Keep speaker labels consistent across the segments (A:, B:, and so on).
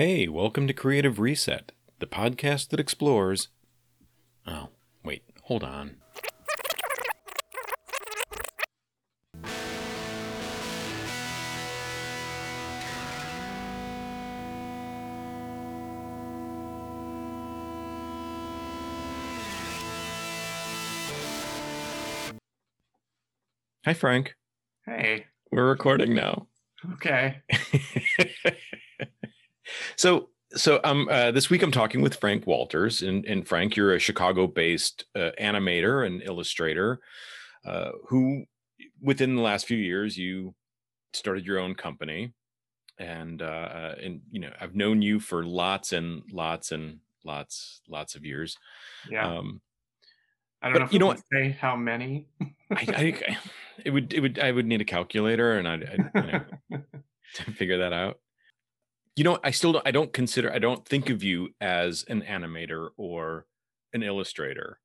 A: Hey, welcome to Creative Reset, the podcast that explores. Oh, wait, hold on. Hi, Frank.
B: Hey.
A: We're recording now.
B: Okay.
A: so so um uh, this week I'm talking with Frank Walters and and Frank you're a Chicago-based uh, animator and illustrator uh, who within the last few years you started your own company and uh, uh and you know I've known you for lots and lots and lots lots of years.
B: Yeah. Um I don't know if you know what say how many.
A: I, I, it would it would I would need a calculator and I'd, I'd you know, to figure that out you know i still don't i don't consider i don't think of you as an animator or an illustrator.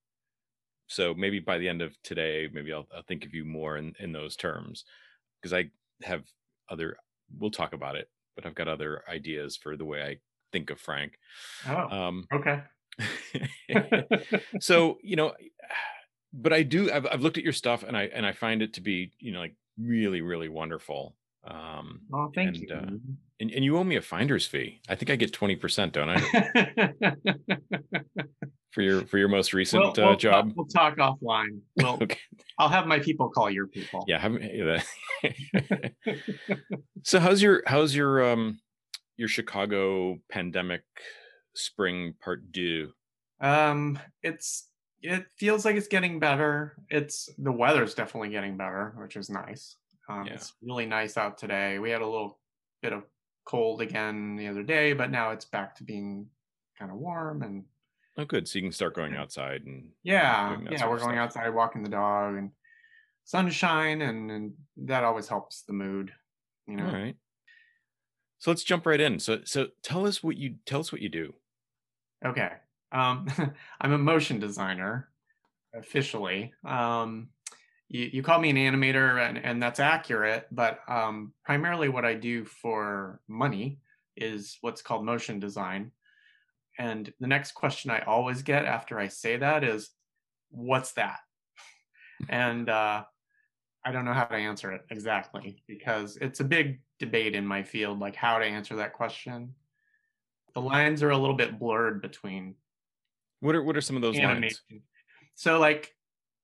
A: So maybe by the end of today maybe i'll, I'll think of you more in, in those terms because i have other we'll talk about it but i've got other ideas for the way i think of frank.
B: Oh um okay.
A: So you know but i do I've, I've looked at your stuff and i and i find it to be you know like really really wonderful
B: um, oh, thank and, you. Uh,
A: and, and you owe me a finder's fee. I think I get 20%, don't I? for your for your most recent we'll, uh,
B: we'll
A: job.
B: We'll talk offline. We'll, okay. I'll have my people call your people.
A: Yeah. Have, so how's your how's your um your Chicago pandemic spring part due?
B: Um, it's it feels like it's getting better. It's the weather's definitely getting better, which is nice. Um, yeah. It's really nice out today. We had a little bit of cold again the other day, but now it's back to being kind of warm and.
A: Oh, good. So you can start going outside and.
B: Yeah, yeah, we're going outside, walking the dog, and sunshine, and, and that always helps the mood. You know.
A: All right. So let's jump right in. So so tell us what you tell us what you do.
B: Okay. Um, I'm a motion designer officially. Um, you, you call me an animator and, and that's accurate but um, primarily what i do for money is what's called motion design. And the next question i always get after i say that is what's that? And uh, i don't know how to answer it exactly because it's a big debate in my field like how to answer that question. The lines are a little bit blurred between
A: what are what are some of those animation. lines
B: so like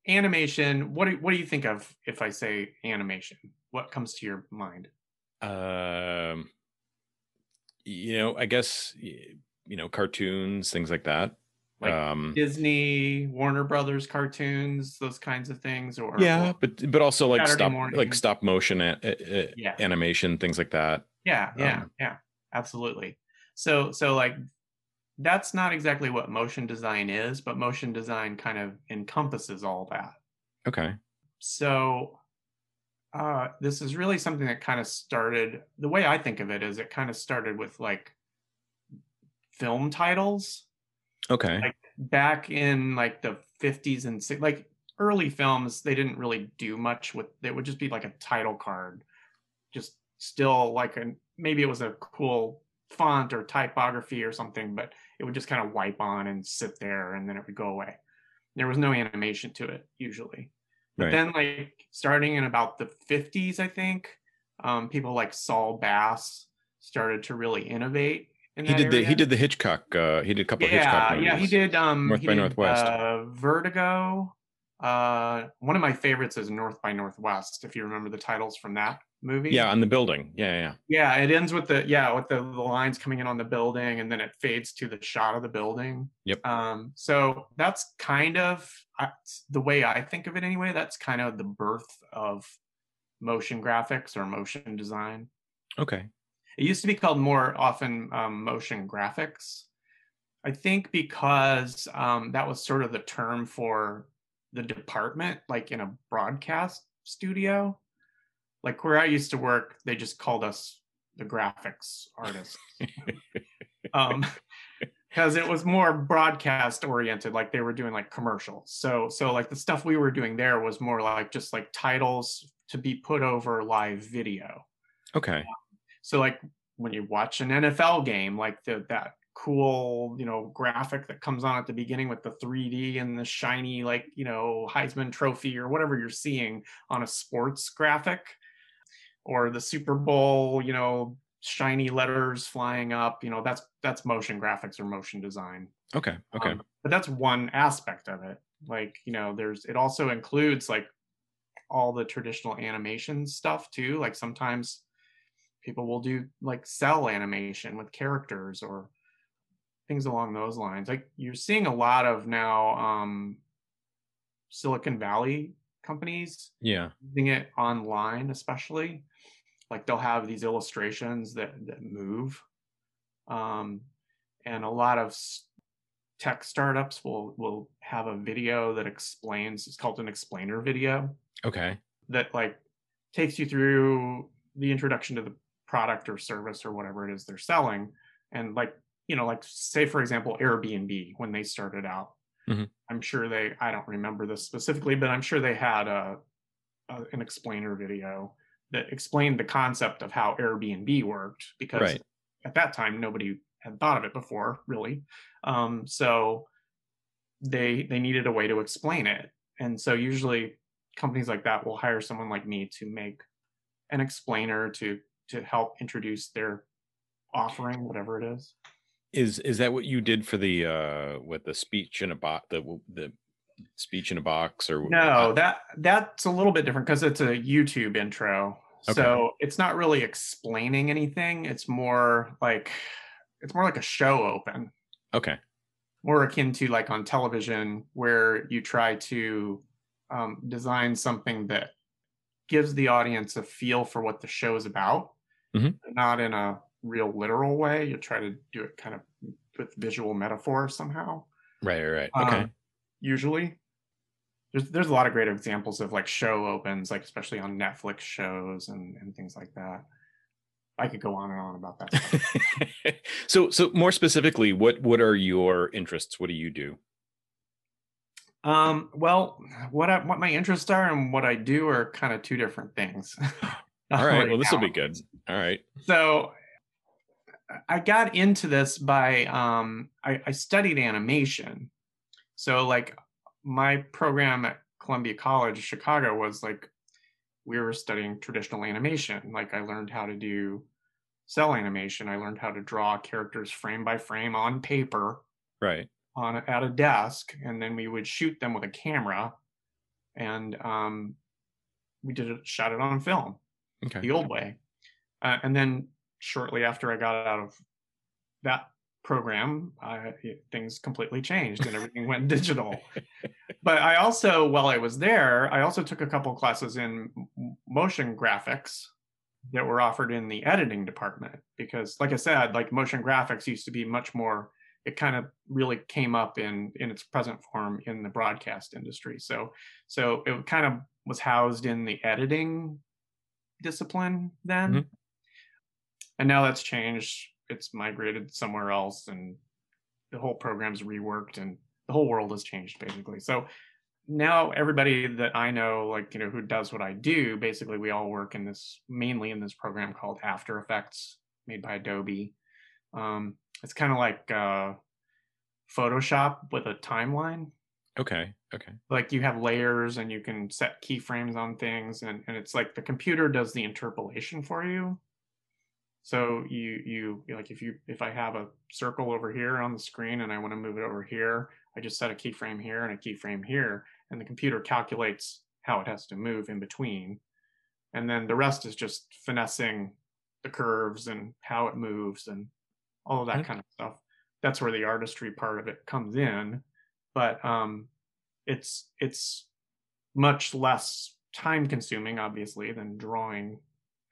B: animation what do, what do you think of if i say animation what comes to your mind um
A: you know i guess you know cartoons things like that
B: like um disney warner brothers cartoons those kinds of things or
A: yeah or, but but also like Saturday stop morning. like stop motion a, a, yeah. animation things like that
B: yeah yeah um, yeah absolutely so so like that's not exactly what motion design is, but motion design kind of encompasses all that.
A: Okay.
B: So uh, this is really something that kind of started. The way I think of it is, it kind of started with like film titles.
A: Okay.
B: Like back in like the 50s and like early films, they didn't really do much with. It would just be like a title card, just still like a maybe it was a cool font or typography or something, but it would just kind of wipe on and sit there and then it would go away. There was no animation to it usually. But right. then like starting in about the 50s, I think, um, people like Saul Bass started to really innovate.
A: he did area. the he did the Hitchcock. Uh, he did a couple
B: yeah,
A: of Hitchcock movies.
B: Yeah, he did um
A: North
B: he
A: by
B: did,
A: Northwest.
B: Uh, Vertigo. Uh, one of my favorites is North by Northwest. If you remember the titles from that movie.
A: Yeah, on the building. Yeah, yeah.
B: Yeah, it ends with the yeah with the, the lines coming in on the building, and then it fades to the shot of the building.
A: Yep.
B: Um, so that's kind of the way I think of it anyway. That's kind of the birth of motion graphics or motion design.
A: Okay.
B: It used to be called more often um, motion graphics. I think because um, that was sort of the term for the department, like in a broadcast studio like where I used to work, they just called us the graphics artists. um, because it was more broadcast oriented like they were doing like commercials so so like the stuff we were doing there was more like just like titles to be put over live video.
A: Okay.
B: So like when you watch an NFL game, like the that cool, you know, graphic that comes on at the beginning with the 3D and the shiny, like, you know, Heisman trophy or whatever you're seeing on a sports graphic, or the Super Bowl, you know, shiny letters flying up, you know, that's that's motion graphics or motion design.
A: Okay. Okay. Um,
B: but that's one aspect of it. Like, you know, there's it also includes like all the traditional animation stuff too. Like sometimes people will do like cel animation with characters or things along those lines. Like you're seeing a lot of now um, Silicon Valley companies
A: yeah
B: using it online especially like they'll have these illustrations that that move. Um, and a lot of tech startups will will have a video that explains it's called an explainer video.
A: Okay.
B: That like takes you through the introduction to the product or service or whatever it is they're selling. And like you know like say for example airbnb when they started out. Mm-hmm. i'm sure they i don't remember this specifically but i'm sure they had a, a, an explainer video that explained the concept of how airbnb worked because right. at that time nobody had thought of it before really um, so they they needed a way to explain it and so usually companies like that will hire someone like me to make an explainer to to help introduce their offering, whatever it is.
A: Is is that what you did for the uh with the speech in a box the the speech in a box or
B: no that that's a little bit different because it's a youtube intro okay. so it's not really explaining anything it's more like it's more like a show open
A: okay
B: more akin to like on television where you try to um, design something that gives the audience a feel for what the show is about mm-hmm. not in a real literal way. You try to do it kind of with visual metaphor somehow.
A: Right, right, right. Okay. Um,
B: usually, there's there's a lot of great examples of like show opens, like especially on Netflix shows and and things like that. I could go on and on about
A: that. so so more specifically, what what are your interests? What do you do?
B: Um, well, what I, what my interests are and what I do are kind of two different things.
A: All right. Well, this will be good. All right.
B: So I got into this by um, I, I studied animation. So like my program at Columbia College, Chicago, was like we were studying traditional animation. Like I learned how to do cel animation. I learned how to draw characters frame by frame on paper.
A: Right.
B: On at a desk, and then we would shoot them with a camera, and um, we did it, shot it on film okay. the old way. Uh, and then shortly after I got out of that program, I, things completely changed and everything went digital. But I also, while I was there, I also took a couple classes in motion graphics that were offered in the editing department because, like I said, like motion graphics used to be much more. It kind of really came up in in its present form in the broadcast industry. So, so it kind of was housed in the editing discipline then. Mm-hmm. And now that's changed. It's migrated somewhere else and the whole program's reworked and the whole world has changed basically. So now everybody that I know, like, you know, who does what I do, basically we all work in this mainly in this program called After Effects made by Adobe. Um, it's kind of like uh, Photoshop with a timeline.
A: Okay. Okay.
B: Like you have layers and you can set keyframes on things and, and it's like the computer does the interpolation for you. So you you like if you if I have a circle over here on the screen and I want to move it over here, I just set a keyframe here and a keyframe here, and the computer calculates how it has to move in between. And then the rest is just finessing the curves and how it moves and all of that kind of stuff. That's where the artistry part of it comes in but um, it's it's much less time consuming, obviously, than drawing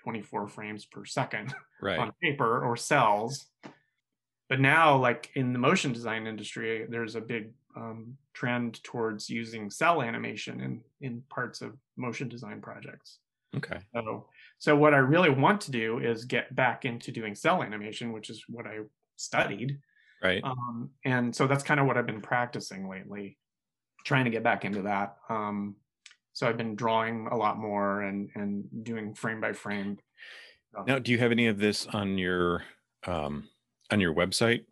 B: 24 frames per second
A: right.
B: on paper or cels. But now, like in the motion design industry, there's a big um, trend towards using cel animation in in parts of motion design projects.
A: Okay.
B: So, so what I really want to do is get back into doing cel animation, which is what I studied
A: Right.
B: Um, and so that's kind of what I've been practicing lately, trying to get back into that. Um, so I've been drawing a lot more and and doing frame by frame.
A: Now, do you have any of this on your um, on your website?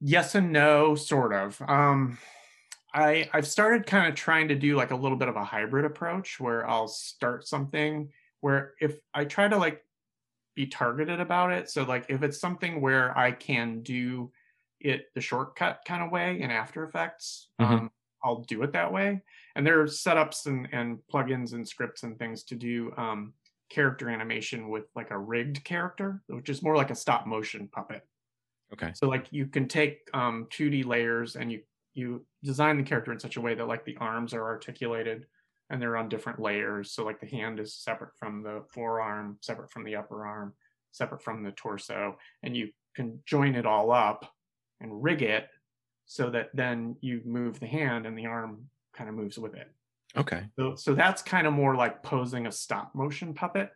B: Yes and no, sort of. Um, I I've started kind of trying to do like a little bit of a hybrid approach where I'll start something where if I try to like be targeted about it. So like if it's something where I can do it the shortcut kind of way in After Effects,
A: Mhm.
B: um, I'll do it that way. And there are setups and, and plugins and scripts and things to do um, character animation with like a rigged character, which is more like a stop motion puppet.
A: Okay.
B: So like you can take um, 2D layers and you you design the character in such a way that like the arms are articulated and they're on different layers. So like the hand is separate from the forearm, separate from the upper arm, separate from the torso, and you can join it all up and rig it so that then you move the hand and the arm kind of moves with it.
A: Okay.
B: So, so that's kind of more like posing a stop motion puppet.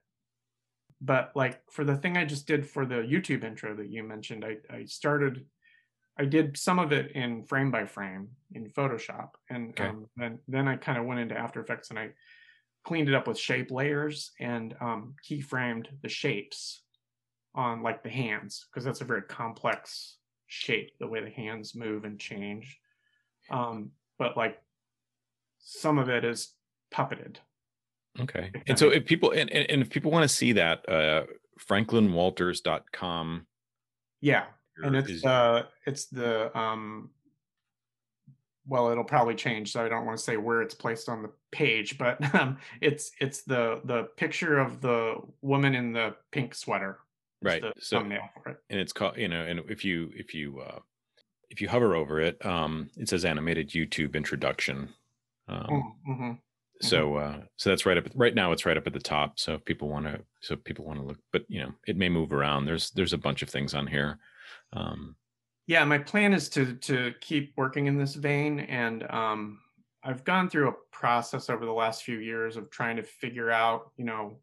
B: But like for the thing I just did for the YouTube intro that you mentioned, I, I started, I did some of it in frame by frame in Photoshop, and
A: Okay.
B: um, then then I kind of went into After Effects and I cleaned it up with shape layers and um, keyframed the shapes on like the hands because that's a very complex shape, the way the hands move and change. Um, but like some of it is puppeted.
A: Okay. And so if people and, and if people want to see that, uh franklinwalters.com
B: Yeah, and it's
A: is-
B: uh it's the um well it'll probably change so i don't want to say where it's placed on the page but um it's it's the the picture of the woman in the pink sweater
A: Right, so-
B: thumbnail for it.
A: and it's called you know and if you if you uh if you hover over it um it says animated youtube introduction um
B: mm-hmm.
A: so uh so that's right up right now it's right up at the top so if people want to so people want to look but you know it may move around. There's there's a bunch of things on here um.
B: Yeah my plan is to to keep working in this vein and um i've gone through a process over the last few years of trying to figure out you know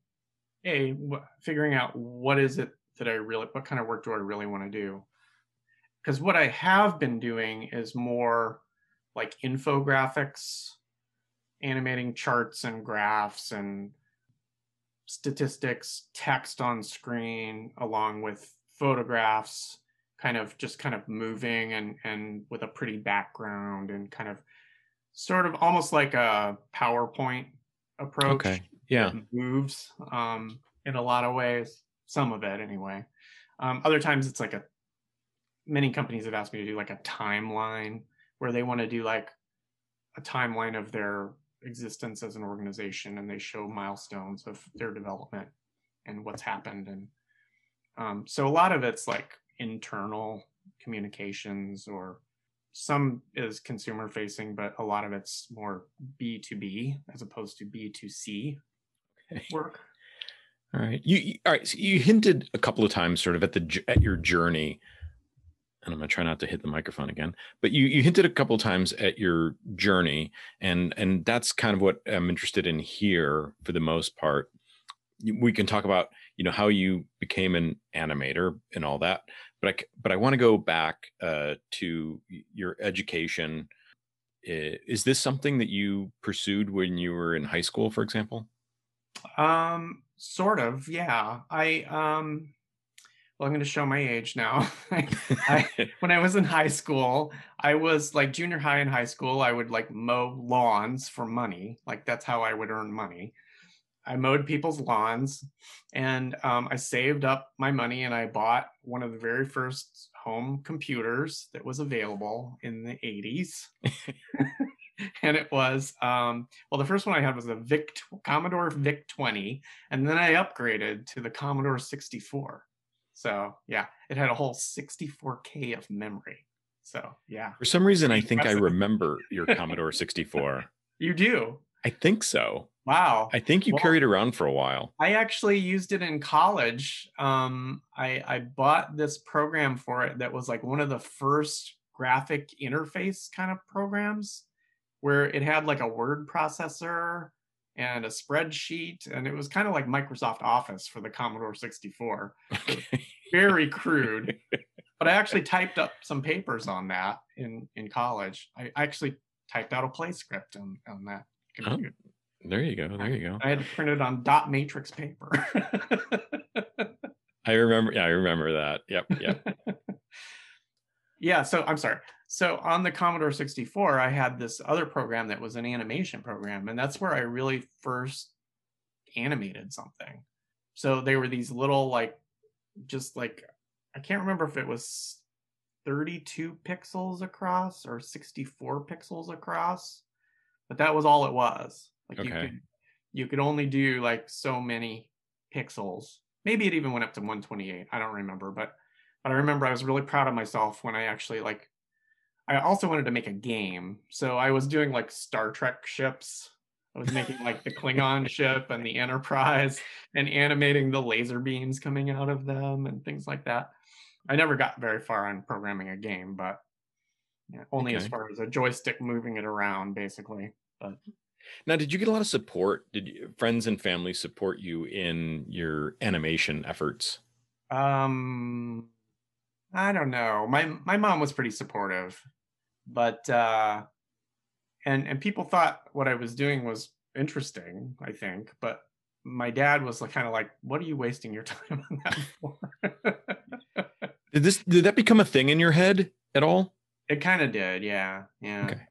B: a figuring out what is it that i really what kind of work do i really want to do because what i have been doing is more like infographics animating charts and graphs and statistics text on screen along with photographs kind of just kind of moving and and with a pretty background and kind of sort of almost like a PowerPoint approach.
A: okay yeah
B: moves um, in a lot of ways. Some of it anyway. Um, other times it's like a. Many companies have asked me to do like a timeline where they want to do like a timeline of their existence as an organization and they show milestones of their development and what's happened and um, so a lot of it's like internal communications or some is consumer facing but a lot of it's more b2b as opposed to b2c
A: Okay.
B: work
A: All right. You, all right. So you hinted a couple of times, sort of at the at your journey, and I'm gonna try not to hit the microphone again. But you you hinted a couple of times at your journey, and and that's kind of what I'm interested in here for the most part. We can talk about you know how you became an animator and all that, but I but I want to go back uh, to your education. Is this something that you pursued when you were in high school, for example?
B: um sort of yeah i um well i'm going to show my age now I, when I was in high school, I was like junior high and high school, I would like mow lawns for money. Like that's how I would earn money. I mowed people's lawns and um, I saved up my money and I bought one of the very first home computers that was available in the 80s. and it was, um, well, the first one I had was a Vic Commodore VIC 20, and then I upgraded to the Commodore 64. So yeah, it had a whole 64K of memory. So yeah,
A: For some reason, I think I remember your Commodore 64.
B: you do.
A: I think so.
B: Wow.
A: I think you
B: Well-
A: carried around for a while.
B: I actually used it in college. Um, I, I bought this program for it that was like one of the first graphic interface kind of programs where it had like a word processor and a spreadsheet. And it was kind of like Microsoft Office for the Commodore 64.
A: Okay.
B: Very crude. but I actually typed up some papers on that in, in college. I actually typed out a play script on, on that oh, computer.
A: There you go. There you go.
B: I had to print it on dot matrix paper.
A: I remember. Yeah, I remember that. Yep. Yep.
B: yeah. So I'm sorry. So on the Commodore 64, I had this other program that was an animation program, and that's where I really first animated something. So they were these little like, just like, I can't remember if it was 32 pixels across or 64 pixels across, but that was all it was. Like
A: Okay.
B: you could you could only do like so many pixels. Maybe it even went up to 128. I don't remember, but but I remember I was really proud of myself when I actually like I also wanted to make a game. So I was doing like Star Trek ships. I was making like the Klingon ship and the Enterprise and animating the laser beams coming out of them and things like that. I never got very far on programming a game, but yeah, only as far as a joystick moving it around, basically. But
A: Now, did you get a lot of support? Did you, friends and family support you in your animation efforts?
B: um, I don't know. My my mom was pretty supportive, but uh, and and people thought what I was doing was interesting. I think, but my dad was like, kind of like, "What are you wasting your time on that for?"
A: Did this did that become a thing in your head at all?
B: it kind of did, yeah, yeah.
A: Okay.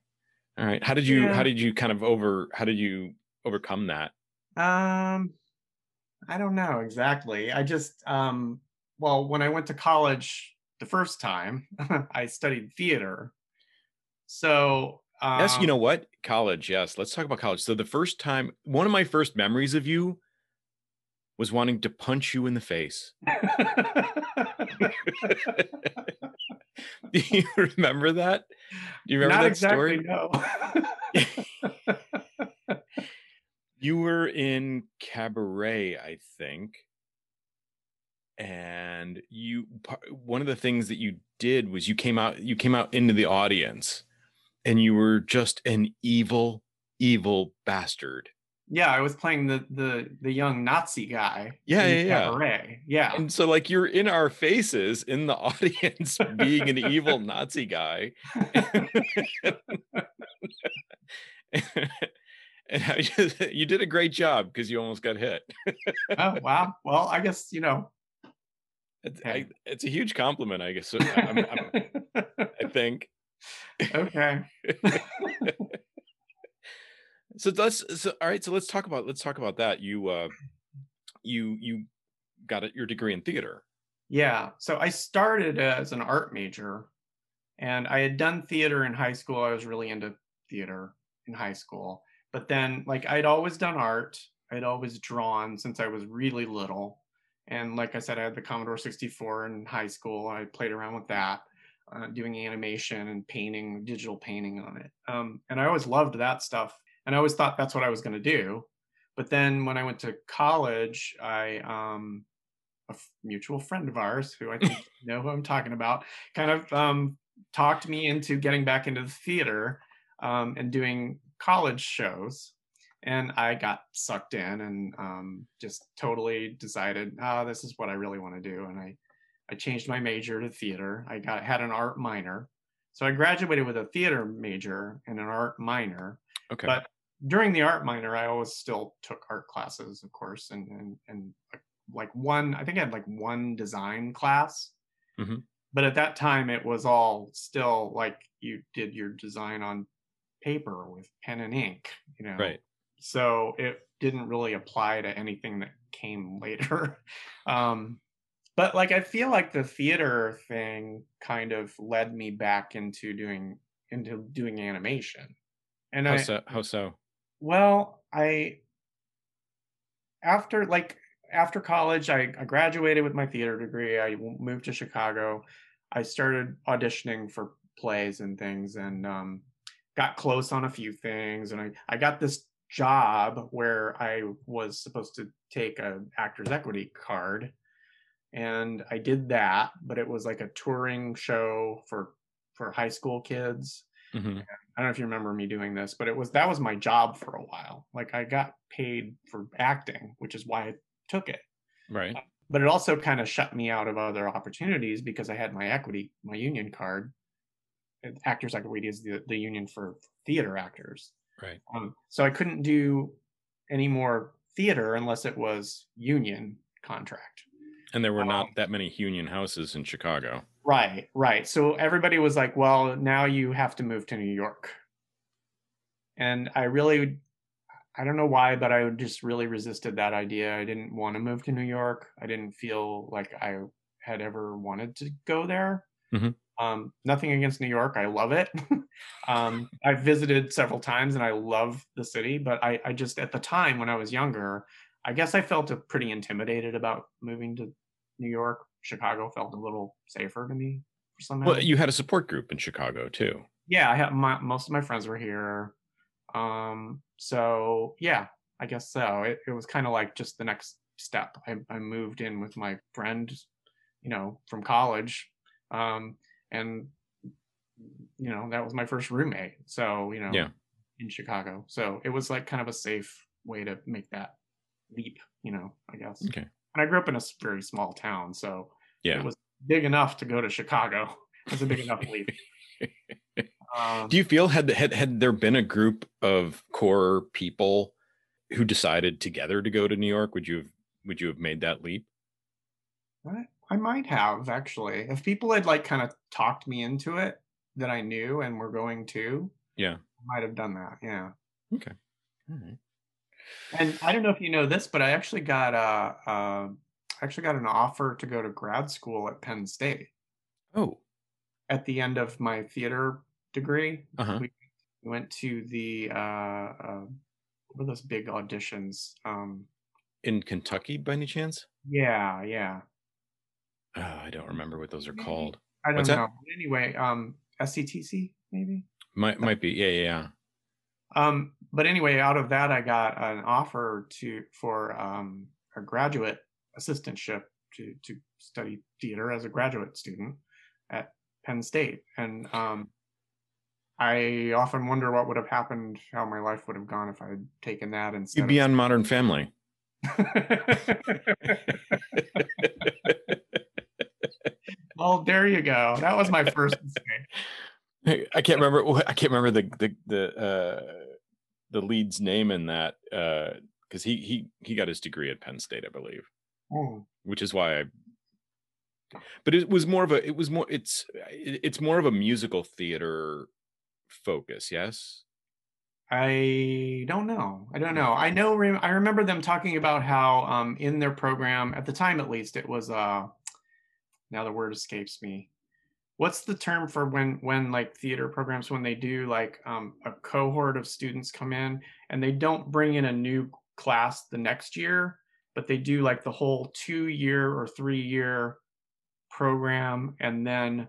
A: All right. How did you
B: Yeah.
A: how did you kind of over how did you overcome that?
B: Um, I don't know exactly. I just um, well, when I went to college the first time, I studied theater. So um,
A: yes, you know what? College. Yes. Let's talk about college. So the first time one of my first memories of you was wanting to punch you in the face. Do you remember that? Do you remember
B: Not
A: that
B: exactly.
A: story?
B: No.
A: you were in cabaret i think and you one of the things that you did was you came out you came out into the audience and you were just an evil evil bastard
B: yeah, I was playing the the the young Nazi guy.
A: Yeah, yeah, yeah.
B: Cabaret. Yeah.
A: and so like you're in our faces in the audience being an evil nazi guy and I just, you did a great job because you almost got hit
B: oh wow. Well, I guess you know.
A: It's,
B: Okay.
A: I, it's a huge compliment, I guess. I'm, I'm, I think.
B: Okay.
A: So let's. So all right. So let's talk about. Let's talk about that. You, uh, you, you got your degree in theater.
B: Yeah. So I started as an art major and I had done theater in high school. I was really into theater in high school. But then, like, I'd always done art, I'd always drawn since I was really little. And like I said, I had the Commodore 64 in high school. I played around with that, uh, doing animation and painting, digital painting on it. Um, and I always loved that stuff. And I always thought that's what I was going to do. But then when I went to college, I um, a f- mutual friend of ours who I think you know who I'm talking about, kind of um, talked me into getting back into the theater um, and doing college shows. And I got sucked in and um, just totally decided, oh, this is what I really want to do. And I, I changed my major to theater. I got had an art minor, so I graduated with a theater major and an art minor.
A: Okay.
B: But during the art minor, I always still took art classes, of course, and and and like, one, I think I had like one design class.
A: Mhm.
B: But at that time, it was all still like you did your design on paper with pen and ink, you know.
A: right.
B: So it didn't really apply to anything that came later. um, but like I feel like the theater thing kind of led me back into doing into doing animation. And
A: How
B: I
A: so? How so?
B: well, I after like after college, I, I graduated with my theater degree. i moved to Chicago. I started auditioning for plays and things, and um, got close on a few things. And I I got this job where I was supposed to take a actors equity card, and I did that. But it was like a touring show for for high school kids.
A: Mhm.
B: I don't know if you remember me doing this, but it was that was my job for a while. Like I got paid for acting, which is why I took it.
A: Right.
B: But it also kind of shut me out of other opportunities because I had my equity, my union card. Actors Equity is the, the union for theater actors.
A: Right.
B: Um, so I couldn't do any more theater unless it was union contract.
A: And there were not
B: Um,
A: that many union houses in Chicago.
B: Right, right. So everybody was like, well, now you have to move to New York. And I really, I don't know why, but I just really resisted that idea. I didn't want to move to New York. I didn't feel like I had ever wanted to go there.
A: Mhm.
B: Um, nothing against New York. I love it. um, I've visited several times and I love the city, but I, I just, at the time when I was younger, I guess I felt pretty intimidated about moving to New York. Chicago felt a little safer to me for some
A: Well, you had a support group in Chicago too.
B: yeah, I have my most of my friends were here. Um, so yeah, I guess so. It, it was kind of like just the next step. I, I moved in with my friend, you know, from college. Um, and you know, that was my first roommate. So, you know,
A: Yeah.
B: in Chicago. So it was like kind of a safe way to make that leap, you know, I guess.
A: Okay.
B: And I grew up in a very small town, so
A: Yeah.
B: it was big enough to go to Chicago. It was a big enough leap. Um,
A: Do you feel had had had there been a group of core people who decided together to go to New York, would you have would you have made that leap?
B: I, I might have actually. If people had like kind of talked me into it that I knew and were going to,
A: Yeah.
B: I might have done that. Yeah. Okay.
A: All right.
B: And I don't know if you know this, but I actually got a, uh, actually got an offer to go to grad school at Penn State
A: Oh,
B: at the end of my theater degree.
A: Uh-huh.
B: We went to the uh, uh, what were those big auditions? Um,
A: in Kentucky by any chance?
B: yeah, yeah.
A: Oh, I don't remember what those are
B: Maybe.
A: called.
B: I don't
A: What's
B: know. But anyway, um, SETC maybe.
A: Might might be. Yeah, yeah, yeah.
B: Um, but anyway, out of that, I got an offer to for um, a graduate assistantship to to study theater as a graduate student at Penn State, and um, I often wonder what would have happened, how my life would have gone if I had taken that instead.
A: You'd be on Modern Family.
B: well, there you go. That was my first mistake.
A: I can't remember. I can't remember the the the uh, the lead's name in that because he he he got his degree at Penn State, I believe,
B: Oh,
A: which is why I. But it was more of a. It was more. It's it's more of a musical theater focus. Yes.
B: I don't know. I don't know. I know. I remember them talking about how, um, in their program at the time, at least, it was. Uh, now the word escapes me. What's the term for when when like theater programs when they do like um, a cohort of students come in and they don't bring in a new class the next year, but they do like the whole two year or three year program and then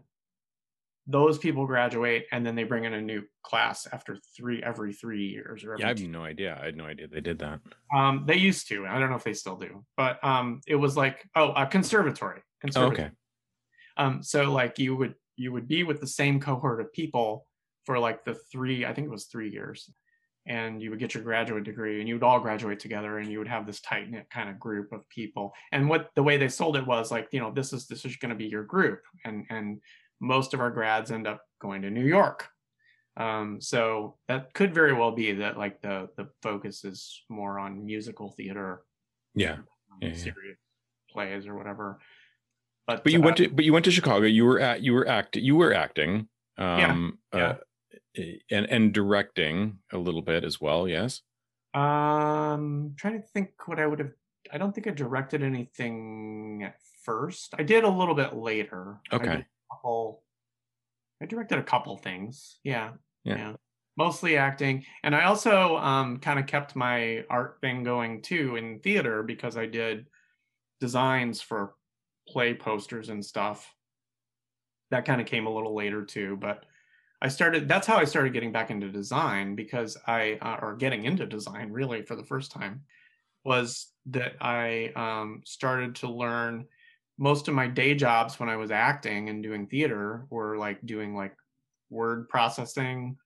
B: those people graduate and then they bring in a new class after three every three years or every
A: Yeah, I have
B: two-
A: no idea. I had no idea they did that.
B: um they used to i don't know if they still do but um it was like oh a conservatory
A: Oh,
B: conservatory
A: okay.
B: um so like you would you would be with the same cohort of people for like the three i think it was three years. And you would get your graduate degree and you would all graduate together and you would have this tight knit kind of group of people. And what the way they sold it was like you know this is this is going to be your group. And and most of our grads end up going to new york. Um so that could very well be that like the the focus is more on musical theater
A: Yeah.
B: um,
A: Yeah, yeah.
B: serious plays or whatever but
A: But you
B: uh,
A: went to but you went to Chicago. You were at you were act you were acting. Um
B: yeah.
A: uh and and directing a little bit as well, yes.
B: Um, trying to think what I would have. I don't think I directed anything at first. I did a little bit later.
A: Okay.
B: a couple. I directed a couple things. Yeah.
A: Yeah.
B: Mostly acting, and I also um kind of kept my art thing going too in theater because I did designs for play posters and stuff. That kind of came a little later too, but I started. That's how I started getting back into design because I, uh, or getting into design really for the first time, was that I um, started to learn. Most of my day jobs when I was acting and doing theater were like doing like word processing,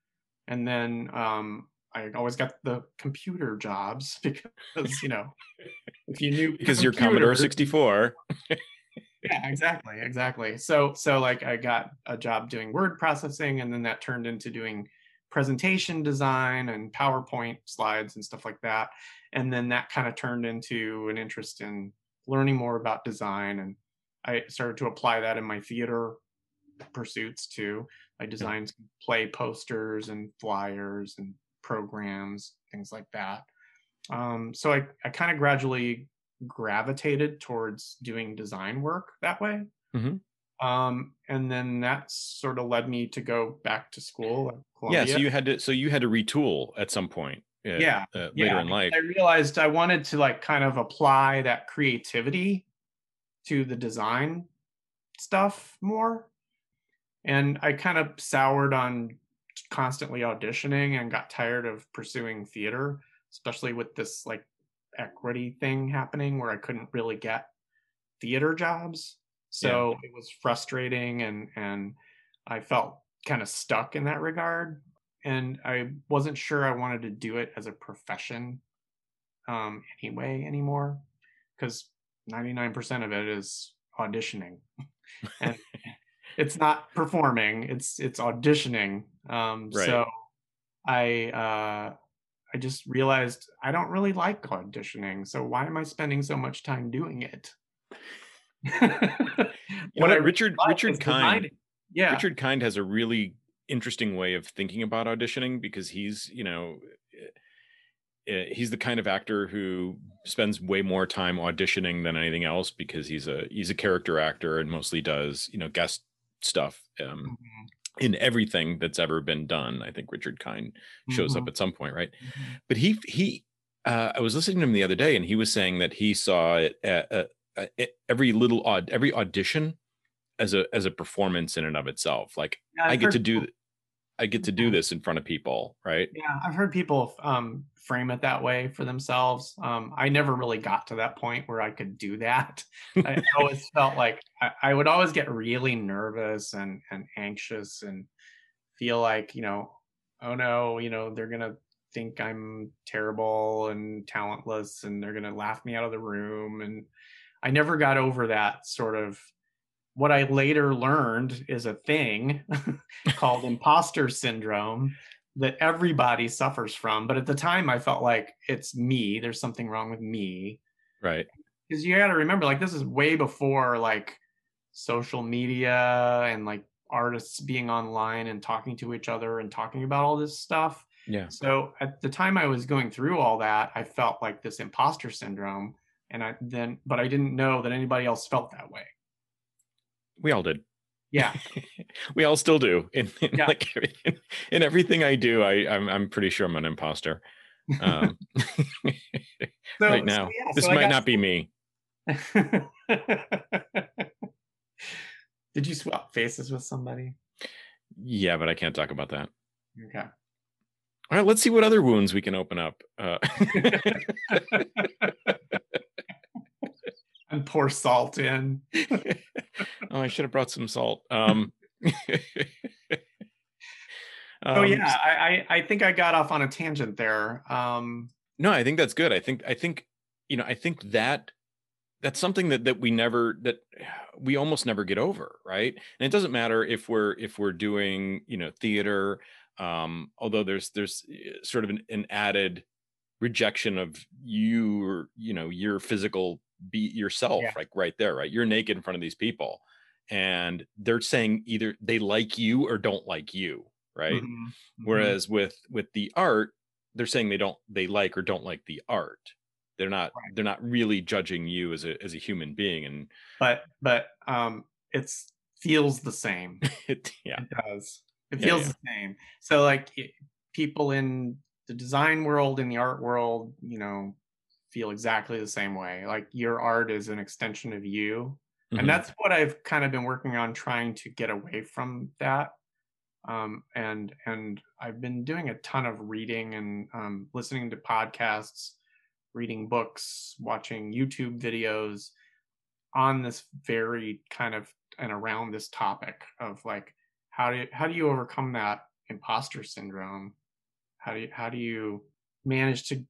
B: and then um, I always got the computer jobs because you know if you knew
A: Because you're Commodore 64.
B: yeah exactly exactly so so like i got a job doing word processing and then that turned into doing presentation design and powerpoint slides and stuff like that and then that kind of turned into an interest in learning more about design and I started to apply that in my theater pursuits too. I designed play posters and flyers and programs, things like that. Um, so I, I kind of gradually gravitated towards doing design work that way.
A: Mm-hmm.
B: Um, and then that sort of led me to go back to school.
A: Yeah, so you had to so you had to retool at some point.
B: Uh, yeah,
A: uh, later
B: yeah.
A: in life.
B: I realized I wanted to like kind of apply that creativity to the design stuff more. And I kind of soured on constantly auditioning and got tired of pursuing theater, especially with this like equity thing happening where I couldn't really get theater jobs. So yeah. it was frustrating and and I felt kind of stuck in that regard. And I wasn't sure I wanted to do it as a profession um, anyway anymore because 99% of it is auditioning and it's not performing it's it's auditioning um right. so i uh i just realized i don't really like auditioning so why am i spending so much time doing it?
A: What I richard richard kind yeah. Richard kind has a really interesting way of thinking about auditioning because he's you know Eh, he's the kind of actor who spends way more time auditioning than anything else because he's a he's a character actor and mostly does you know guest stuff um, mm-hmm. In everything that's ever been done. I think Richard Kind shows mm-hmm. up at some point, right? Mm-hmm. But he he uh, I was listening to him the other day and he was saying that he saw it at, at, at every little odd every audition as a as a performance in and of itself. Like yeah, I get to do I get to do this in front of people, right?
B: Yeah, I've heard people um, frame it that way for themselves. Um, I never really got to that point where I could do that. I always felt like I, I, would always get really nervous and and anxious and feel like you know, oh no, you know, they're gonna think I'm terrible and talentless, and they're gonna laugh me out of the room. And I never got over that sort of what I later learned is a thing called imposter syndrome that everybody suffers from. But at the time, I felt like it's me. There's something wrong with me.
A: Right.
B: Because you got to remember, like, this is way before like social media and like artists being online and talking to each other and talking about all this stuff.
A: Yeah.
B: So at the time I was going through all that, I felt like this imposter syndrome. And I then, but I didn't know that anybody else felt that way.
A: We all did.
B: Yeah.
A: we all still do. In, in yeah. like everything, in everything I do, I I'm I'm pretty sure I'm an imposter. Um, so, right now, so yeah, this so might not be me.
B: Did you swap faces with somebody?
A: Yeah, but I can't talk about that.
B: Okay.
A: All right, let's see what other wounds we can open up. Uh,
B: and pour salt in.
A: oh, I should have brought some salt. Um,
B: oh um, yeah, I, I think I got off on a tangent there. Um,
A: no, I think that's good. I think I think you know I think that that's something that that we never that we almost never get over, right? And it doesn't matter if we're if we're doing you know theater, um, although there's there's eh, sort of an, an added rejection of you or you know your physical be yourself yeah. like right there right you're naked in front of these people and they're saying either they like you or don't like you right mm-hmm. Mm-hmm. whereas with with the art they're saying they don't they like or don't like the art they're not right. they're not really judging you as a as a human being and
B: but but um it's feels the same
A: it, yeah
B: it does it feels yeah, yeah. the same so like people in the design world in the art world you know feel exactly the same way. Like your art is an extension of you. Mm-hmm. And that's what I've kind of been working on trying to get away from that. Um, and and I've been doing a ton of reading and um, listening to podcasts, reading books, watching YouTube videos on this very kind of and around this topic of like how do you, how do you overcome that imposter syndrome? How do you how do you manage to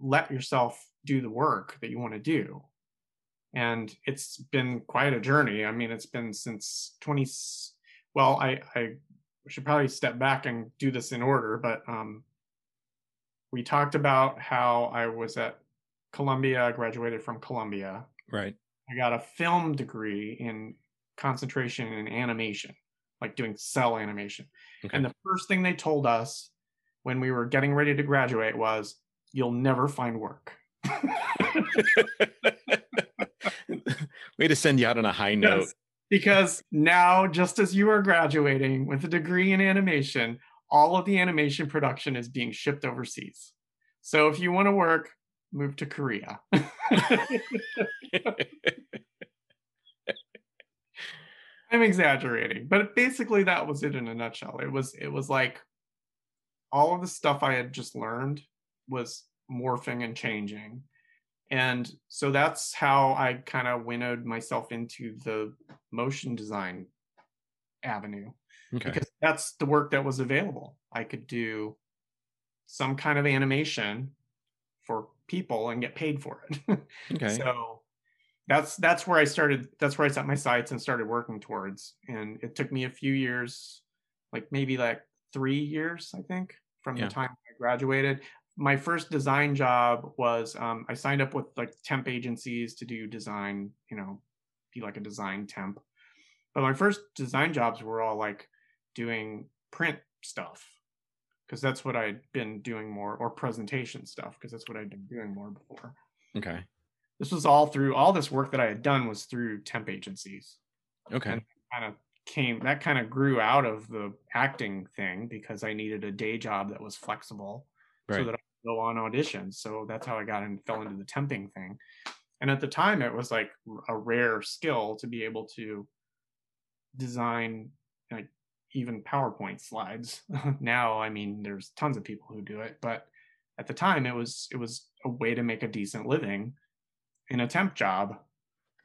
B: let yourself do the work that you want to do and it's been quite a journey i mean it's been since 20 well i i should probably step back and do this in order but um we talked about how i was at columbia i graduated from columbia
A: Right.
B: I got a film degree in concentration in animation, like doing cel animation.
A: Okay.
B: And the first thing they told us when we were getting ready to graduate was, "You'll never find work."
A: Way to send you out on a high note.
B: Yes, because now, just as you are graduating with a degree in animation, all of the animation production is being shipped overseas. So if you want to work, move to Korea. I'm exaggerating, but basically that was it in a nutshell. It was it was like all of the stuff I had just learned was morphing and changing. And so that's how I kind of winnowed myself into the motion design avenue
A: okay.
B: because that's the work that was available. I could do some kind of animation for people and get paid for it.
A: Okay.
B: So that's that's where I started. That's where I set my sights and started working towards. And it took me a few years, like maybe like three years, I think, from
A: Yeah.
B: the time I graduated. My first design job was um, I signed up with like temp agencies to do design. You know, be like a design temp. But my first design jobs were all like doing print stuff because that's what I'd been doing more, or presentation stuff because that's what I'd been doing more before
A: Okay.
B: this was all through all this work that I had done was through temp agencies.
A: Okay.
B: And kind of came that kind of grew out of the acting thing because I needed a day job that was flexible so that I go on auditions. So that's how I got and fell into the temping thing. And at the time it was like a rare skill to be able to design like even PowerPoint slides. now, I mean, there's tons of people who do it, but at the time it was it was a way to make a decent living in a temp job.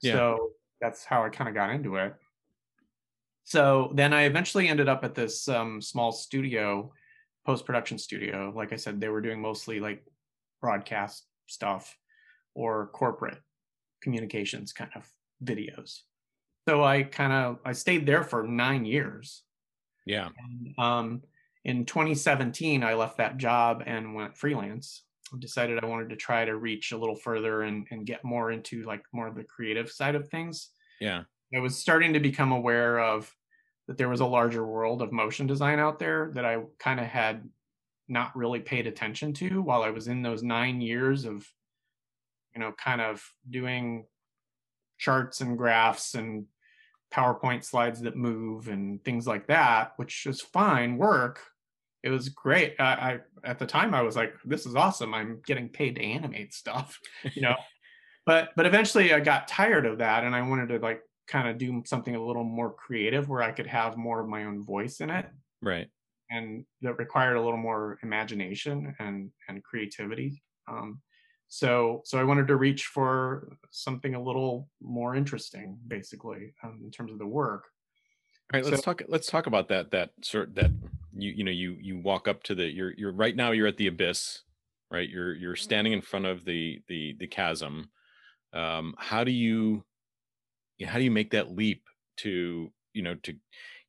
A: Yeah.
B: So that's how I kind of got into it. So then I eventually ended up at this um, small studio, post production studio. Like I said, they were doing mostly like broadcast stuff or corporate communications kind of videos. So I kind of I stayed there for nine years.
A: Yeah.
B: And, um, in 2017, I left that job and went freelance. I decided I wanted to try to reach a little further and, and get more into like more of the creative side of things.
A: Yeah.
B: I was starting to become aware of that there was a larger world of motion design out there that I kind of had not really paid attention to while I was in those nine years of, you know, kind of doing charts and graphs and PowerPoint slides that move and things like that, which is fine work. It was great. I, I at the time I was like, this is awesome. I'm getting paid to animate stuff, you know. but but eventually I got tired of that and I wanted to like kind of do something a little more creative where I could have more of my own voice in it
A: Right.
B: and that required a little more imagination and and creativity. Um, so so I wanted to reach for something a little more interesting, basically, um, in terms of the work.
A: All right, let's
B: So-
A: talk. Let's talk about that. That sort that you you know you you walk up to the you're you're right now you're at the abyss, right? You're you're standing in front of the the the chasm. Um, how do you you know, how do you make that leap to you know to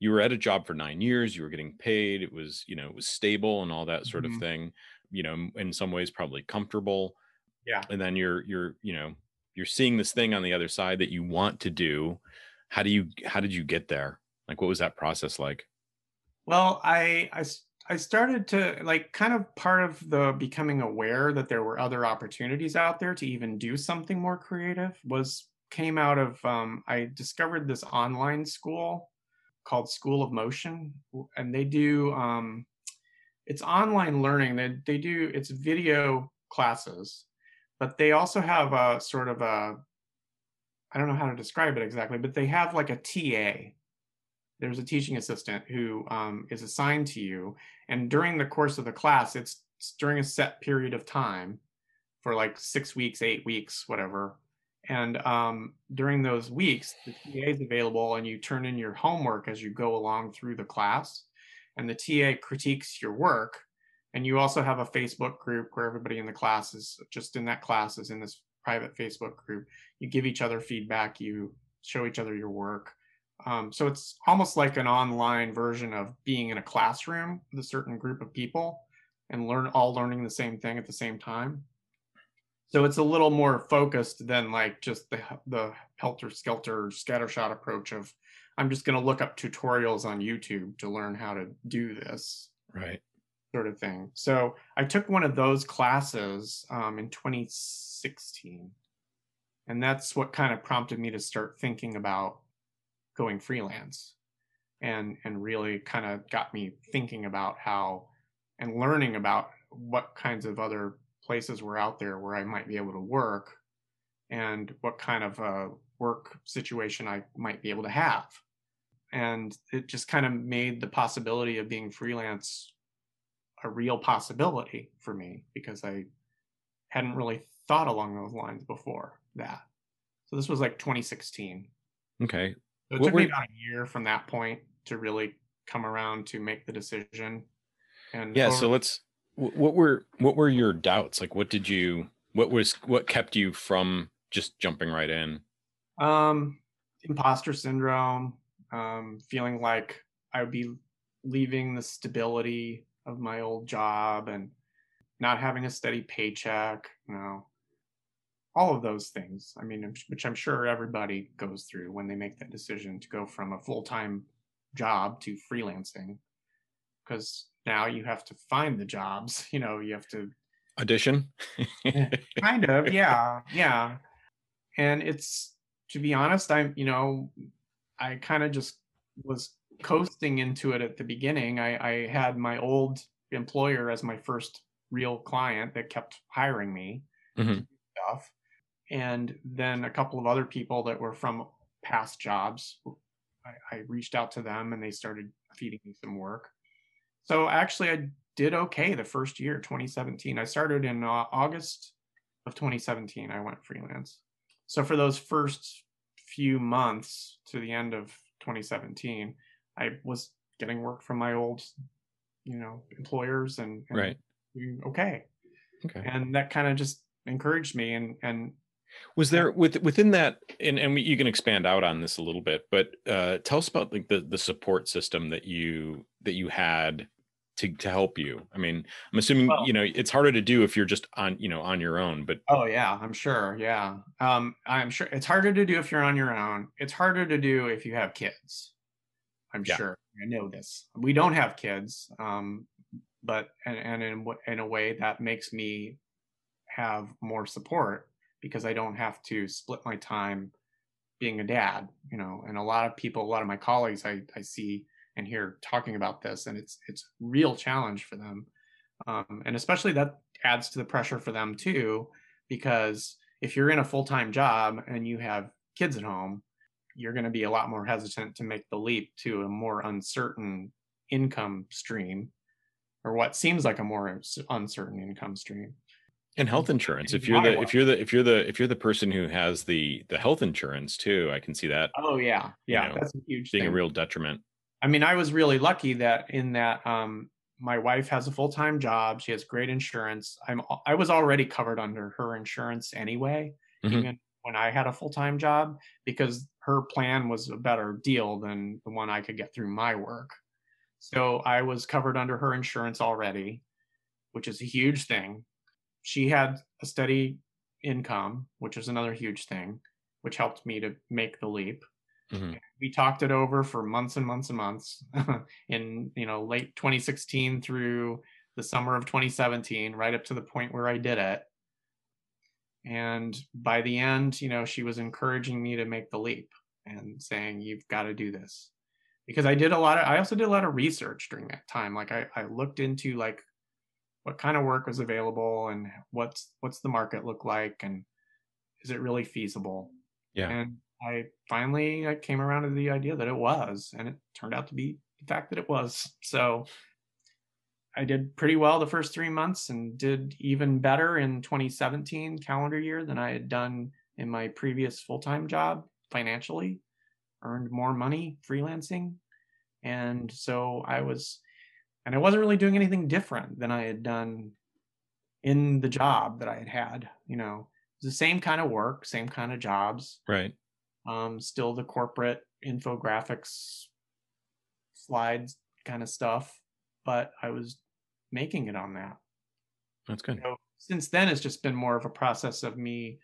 A: you were at a job for nine years, you were getting paid, it was you know it was stable and all that sort
B: Mhm.
A: of thing. You know, in some ways probably comfortable.
B: Yeah.
A: And then you're you're you know you're seeing this thing on the other side that you want to do. How do you how did you get there? Like, what was that process like?
B: Well, I I started to like kind of part of the becoming aware that there were other opportunities out there to even do something more creative was came out of um, I discovered this online school called School of Motion, and they do um, it's online learning. They they do it's video classes, but they also have a sort of a I don't know how to describe it exactly, but they have like a TA there's a teaching assistant who um, is assigned to you and during the course of the class it's, it's during a set period of time for like six weeks eight weeks whatever and um, during those weeks the ta is available and you turn in your homework as you go along through the class and the ta critiques your work and you also have a facebook group where everybody in the class is just in that class is in this private facebook group you give each other feedback you show each other your work um, so it's almost like an online version of being in a classroom with a certain group of people and learn all learning the same thing at the same time. So it's a little more focused than like just the the helter skelter scattershot approach of I'm just going to look up tutorials on YouTube to learn how to do this.
A: Right.
B: Sort of thing. So I took one of those classes um, in 2016. And that's what kind of prompted me to start thinking about going freelance and and really kind of got me thinking about how and learning about what kinds of other places were out there where I might be able to work and what kind of a work situation I might be able to have. And it just kind of made the possibility of being freelance a real possibility for me because I hadn't really thought along those lines before that. So this was like 2016.
A: Okay.
B: So it what took were... me about a year from that point to really come around to make the decision.
A: And yeah, over... so let's what were what were your doubts? Like what did you what was what kept you from just jumping right in?
B: Um imposter syndrome, um feeling like I would be leaving the stability of my old job and not having a steady paycheck, you know, all of those things. I mean, which I'm sure everybody goes through when they make that decision to go from a full time job to freelancing. Because now you have to find the jobs, you know, you have to
A: audition.
B: kind of, yeah, yeah. And it's, to be honest, I'm, you know, I kind of just was coasting into it at the beginning. I, I had my old employer as my first real client that kept hiring me mm-hmm. stuff and then a couple of other people that were from past jobs I, I, reached out to them and they started feeding me some work so actually i did okay the first year 2017 i started in uh, august of 2017 i went freelance. So for those first few months to the end of 2017 i was getting work from my old you know employers and, and
A: right.
B: okay. Okay. And that kind of just encouraged me and and
A: was there with within that, and and you can expand out on this a little bit, but uh, tell us about like the the support system that you that you had to to help you. I mean, I'm assuming well, you know it's harder to do if you're just on you know on your own. But
B: oh yeah, I'm sure. Yeah, um, I'm sure it's harder to do if you're on your own. It's harder to do if you have kids. I'm yeah. sure. I know this. We don't have kids, um, but and, and in in a way that makes me have more support because I don't have to split my time being a dad, you know, and a lot of people, a lot of my colleagues I, I see and hear talking about this and it's it's real challenge for them. Um, and especially that adds to the pressure for them too, because if you're in a full-time job and you have kids at home, you're going to be a lot more hesitant to make the leap to a more uncertain income stream or what seems like a more uncertain income stream
A: and health insurance if you're the if you're the if you're the if you're the person who has the the health insurance too i can see that
B: oh yeah yeah you know, that's a huge
A: being
B: thing.
A: a real detriment
B: i mean i was really lucky that in that um my wife has a full-time job she has great insurance i'm i was already covered under her insurance anyway mm-hmm. even when i had a full-time job because her plan was a better deal than the one i could get through my work so i was covered under her insurance already which is a huge thing she had a steady income, which is another huge thing, which helped me to make the leap. Mm-hmm. We talked it over for months and months and months in you know late 2016 through the summer of 2017, right up to the point where I did it. And by the end, you know, she was encouraging me to make the leap and saying, "You've got to do this." Because I did a lot of, I also did a lot of research during that time. Like I, I looked into like what kind of work was available and what's what's the market look like and is it really feasible
A: yeah
B: and i finally i came around to the idea that it was and it turned out to be the fact that it was so i did pretty well the first three months and did even better in 2017 calendar year than i had done in my previous full-time job financially earned more money freelancing and so i was and I wasn't really doing anything different than I had done in the job that I had had. You know, the same kind of work, same kind of jobs.
A: Right.
B: Um, still the corporate infographics, slides kind of stuff, but I was making it on that.
A: That's good. So
B: since then it's just been more of a process of me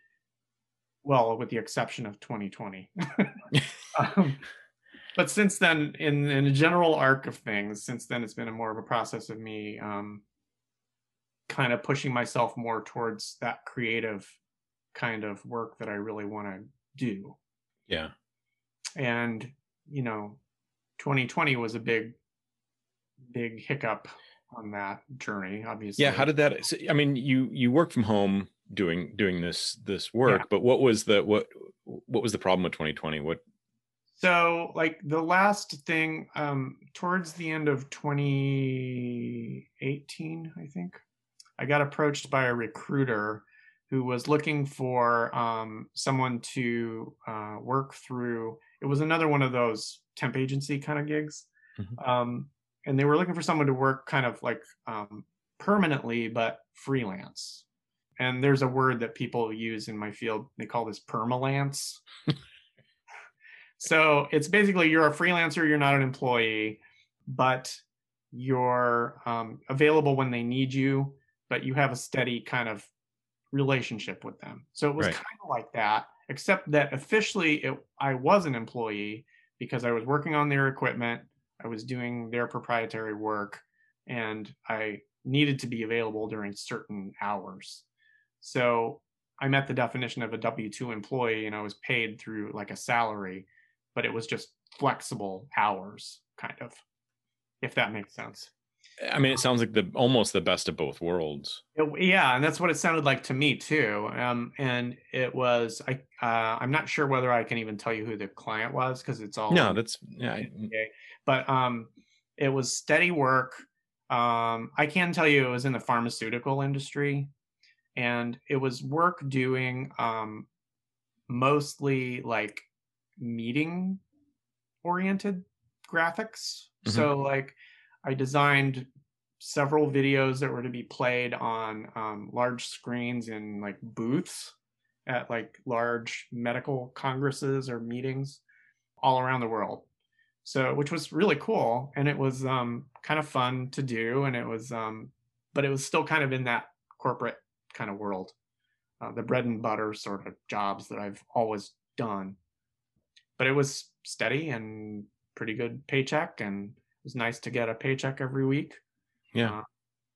B: well with the exception of 2020 um, but since then in, in a general arc of things since then it's been a more of a process of me um, kind of pushing myself more towards that creative kind of work that i really want to do
A: yeah.
B: And you know 2020 was a big big hiccup on that journey obviously.
A: Yeah how did that i mean you you work from home doing doing this this work yeah. but what was the what what was the problem with 2020 what
B: so like the last thing um towards the end of 2018 i think i got approached by a recruiter who was looking for um, someone to uh, work through it was another one of those temp agency kind of gigs mm-hmm. um, and they were looking for someone to work kind of like um, permanently but freelance and there's a word that people use in my field they call this permalance so it's basically you're a freelancer you're not an employee but you're um, available when they need you but you have a steady kind of relationship with them so it was right. kind of like that except that officially it, i was an employee because i was working on their equipment I was doing their proprietary work and I needed to be available during certain hours. So I met the definition of a W 2 employee and I was paid through like a salary, but it was just flexible hours, kind of, if that makes sense.
A: I mean, it sounds like the almost the best of both worlds.
B: It, yeah, and that's what it sounded like to me too. Um, and it was I uh, I'm not sure whether I can even tell you who the client was because it's all
A: no, that's yeah.
B: Okay. But um, it was steady work. Um, I can tell you it was in the pharmaceutical industry, and it was work doing um, mostly like meeting oriented graphics. Mm-hmm. So like I designed several videos that were to be played on um, large screens in like booths at like large medical congresses or meetings all around the world. So, which was really cool, and it was um, kind of fun to do, and it was, um, but it was still kind of in that corporate kind of world, uh, the bread and butter sort of jobs that I've always done. But it was steady and pretty good paycheck, and was nice to get a paycheck every week.
A: Yeah. Uh,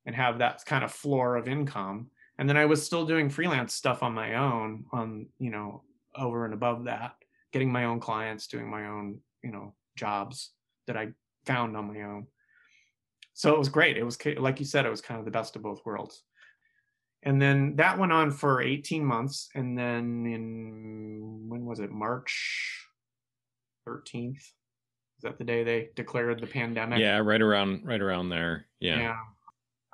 B: and have that kind of floor of income. And then I was still doing freelance stuff on my own, on, you know, over and above that, getting my own clients, doing my own, you know, jobs that I found on my own. So it was great. It was, like you said, it was kind of the best of both worlds. And then that went on for 18 months. And then in, when was it? March 13th is that the day they declared the pandemic?
A: Yeah, right around right around there. Yeah.
B: Yeah.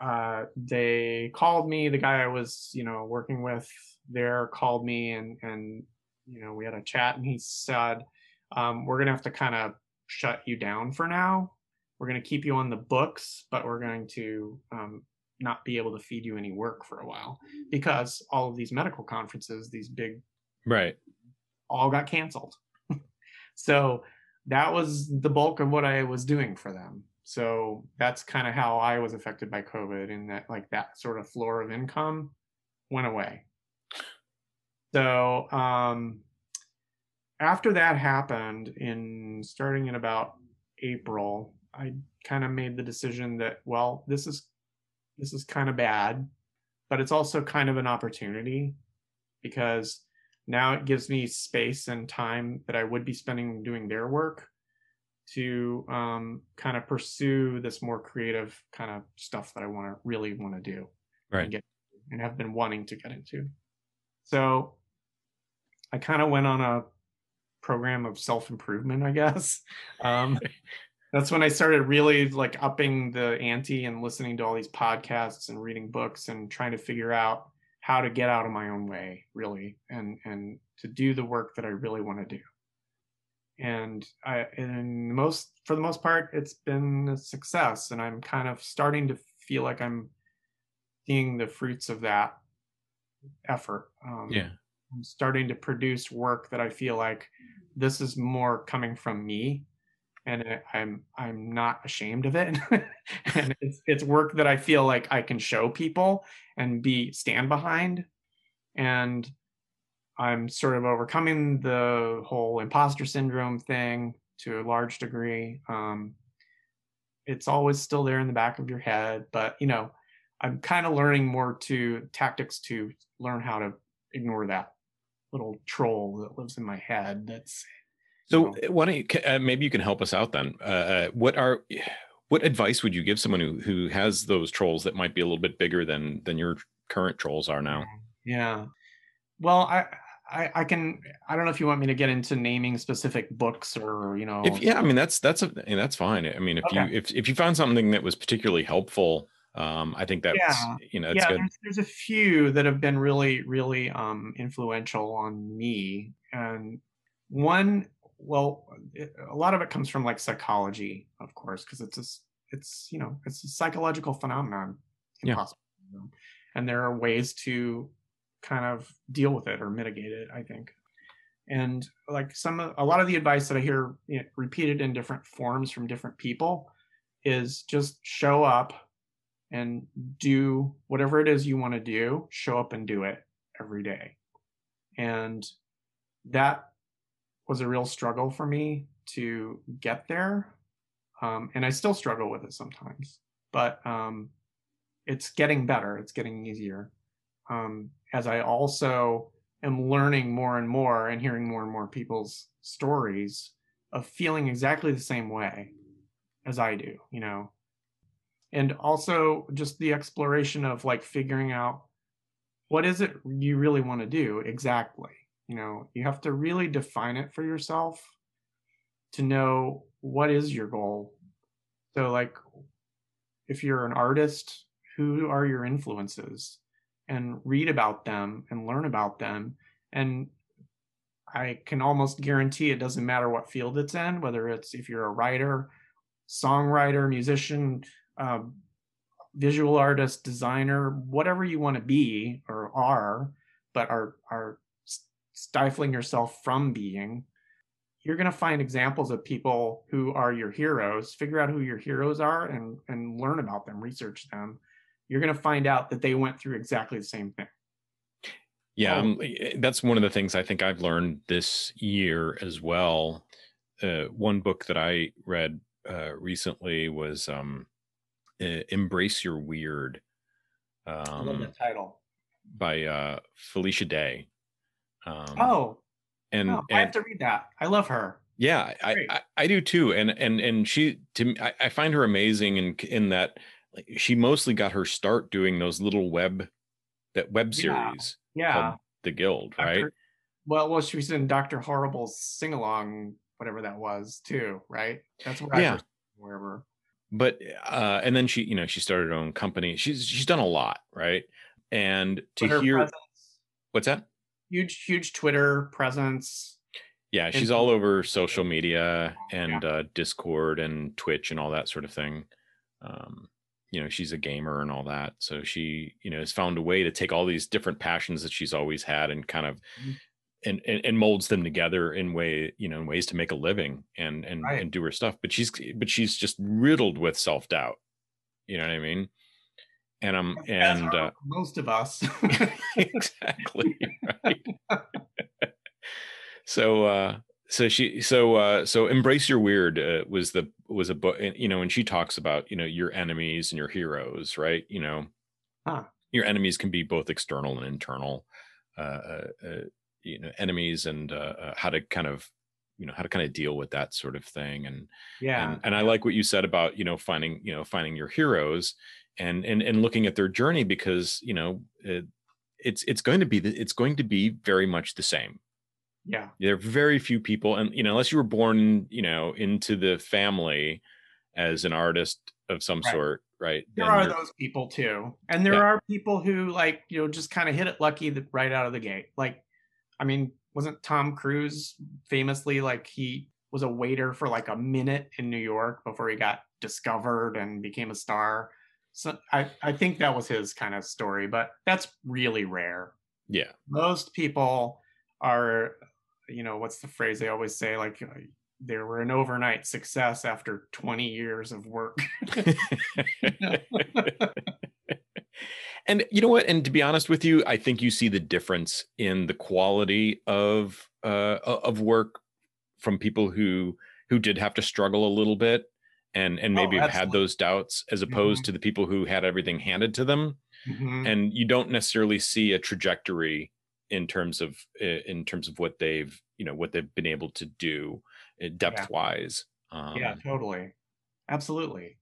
B: Uh, they called me. The guy I was, you know, working with there called me, and and you know we had a chat, and he said, um, "We're gonna have to kind of shut you down for now. We're gonna keep you on the books, but we're going to um, not be able to feed you any work for a while because all of these medical conferences, these big,
A: right,
B: all got canceled. so that was the bulk of what I was doing for them. So that's kind of how I was affected by COVID in that like that sort of floor of income went away. So um after that happened in starting in about April, I kind of made the decision that well, this is this is kind of bad, but it's also kind of an opportunity because now it gives me space and time that I would be spending doing their work to um, kind of pursue this more creative kind of stuff that I want to really want to do
A: right.
B: and get and have been wanting to get into. So I kind of went on a program of self improvement, I guess. Um, that's when I started really like upping the ante and listening to all these podcasts and reading books and trying to figure out how to get out of my own way really and and to do the work that i really want to do. And i and most for the most part it's been a success and i'm kind of starting to feel like i'm seeing the fruits of that effort.
A: Um, yeah.
B: I'm starting to produce work that i feel like this is more coming from me and I'm I'm not ashamed of it. and it's it's work that I feel like I can show people and be stand behind. And I'm sort of overcoming the whole imposter syndrome thing to a large degree. Um, it's always still there in the back of your head, but you know, I'm kind of learning more to tactics to learn how to ignore that little troll that lives in my head. That's
A: so. You know, why don't you, uh, maybe you can help us out then? Uh, uh, what are what advice would you give someone who who has those trolls that might be a little bit bigger than than your current trolls are now?
B: Yeah. Well, I I, I, can I don't know if you want me to get into naming specific books or you know
A: if yeah I mean that's that's a that's fine I mean if okay. you if if you found something that was particularly helpful um I think that's yeah. you know
B: yeah
A: good.
B: There's, there's, a few that have been really really um influential on me and one well it, a lot of it comes from like psychology of course because it's a it's you know it's a psychological phenomenon impossible yeah. and there are ways to kind of deal with it or mitigate it i think and like some a lot of the advice that i hear you know, repeated in different forms from different people is just show up and do whatever it is you want to do show up and do it every day and that was a real struggle for me to get there um, and i still struggle with it sometimes but um, it's getting better it's getting easier um, as I also am learning more and more and hearing more and more people's stories of feeling exactly the same way as I do, you know. And also just the exploration of like figuring out what is it you really want to do exactly. You know, you have to really define it for yourself to know what is your goal. So like if you're an artist, who are your influences? and read about them and learn about them. And I can almost guarantee it doesn't matter what field it's in, whether it's if you're a writer, songwriter, musician, uh, visual artist, designer, whatever you want to be or are, but are are stifling yourself from being. You're going to find examples of people who are your heroes. Figure out who your heroes are and and learn about them, research them, you're going to find out that they went through exactly the same thing.
A: Yeah, um, eh, that's one of the things I think I've learned this year as well. Uh, one book that I read uh, recently was um, uh, "Embrace Your Weird."
B: Um, I love that title
A: by uh, Felicia Day.
B: Um, oh,
A: and,
B: oh,
A: and
B: I have to read that. I love her.
A: Yeah, I, I, I do too, and and and she to me, I, I find her amazing in in that like she mostly got her start doing those little web that web series
B: yeah, yeah.
A: the guild right?
B: well well she was in dr horrible's sing-along whatever that was too right? That's where
A: yeah.
B: wherever.
A: But uh and then she you know she started her own company. She's she's done a lot right? And to hear presence, what's that
B: huge huge twitter presence
A: yeah she's all over social media and yeah. uh discord and twitch and all that sort of thing um you know she's a gamer and all that so she you know has found a way to take all these different passions that she's always had and kind of mm-hmm. and, and, and molds them together in way you know in ways to make a living and and right. and do her stuff but she's but she's just riddled with self-doubt you know what i mean and i'm and uh,
B: most of us.
A: Exactly right. So uh so she so uh so embrace your weird uh, was the was a book you know and she talks about you know your enemies and your heroes right? You know huh. your enemies can be both external and internal uh, uh, uh you know enemies and uh, uh, how to kind of you know how to kind of deal with that sort of thing. And
B: yeah.
A: and, and i like what you said about you know finding you know finding your heroes and and and looking at their journey because you know it, it's it's going to be the, it's going to be very much the same
B: yeah.
A: There are very few people, and you know, unless you were born, you know, into the family as an artist of some right. sort, right?
B: There are those people too, and there yeah. are people who like you know just kind of hit it lucky right out of the gate. Like, I mean, wasn't Tom Cruise famously like he was a waiter for like a minute in New York before he got discovered and became a star? So I I think that was his kind of story, but that's really rare.
A: Yeah,
B: most people are you know what's the phrase they always say like uh, they were an overnight success after 20 years of work.
A: and you know what? And to be honest with you, I think you see the difference in the quality of uh, of work from people who who did have to struggle a little bit and and oh, maybe oh, have had those doubts as opposed mm-hmm. to the people who had everything handed to them mm-hmm. and you don't necessarily see a trajectory in terms of in terms of what they've you know what they've been able to do depth yeah. wise
B: um, yeah totally absolutely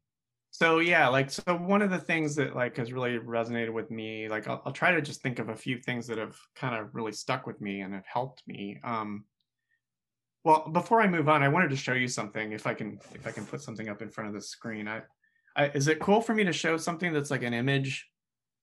B: so yeah like so one of the things that like has really resonated with me like I'll, I'll try to just think of a few things that have kind of really stuck with me and have helped me um well before i move on i wanted to show you something if i can if i can put something up in front of the screen. I, I is it cool for me to show something that's like an image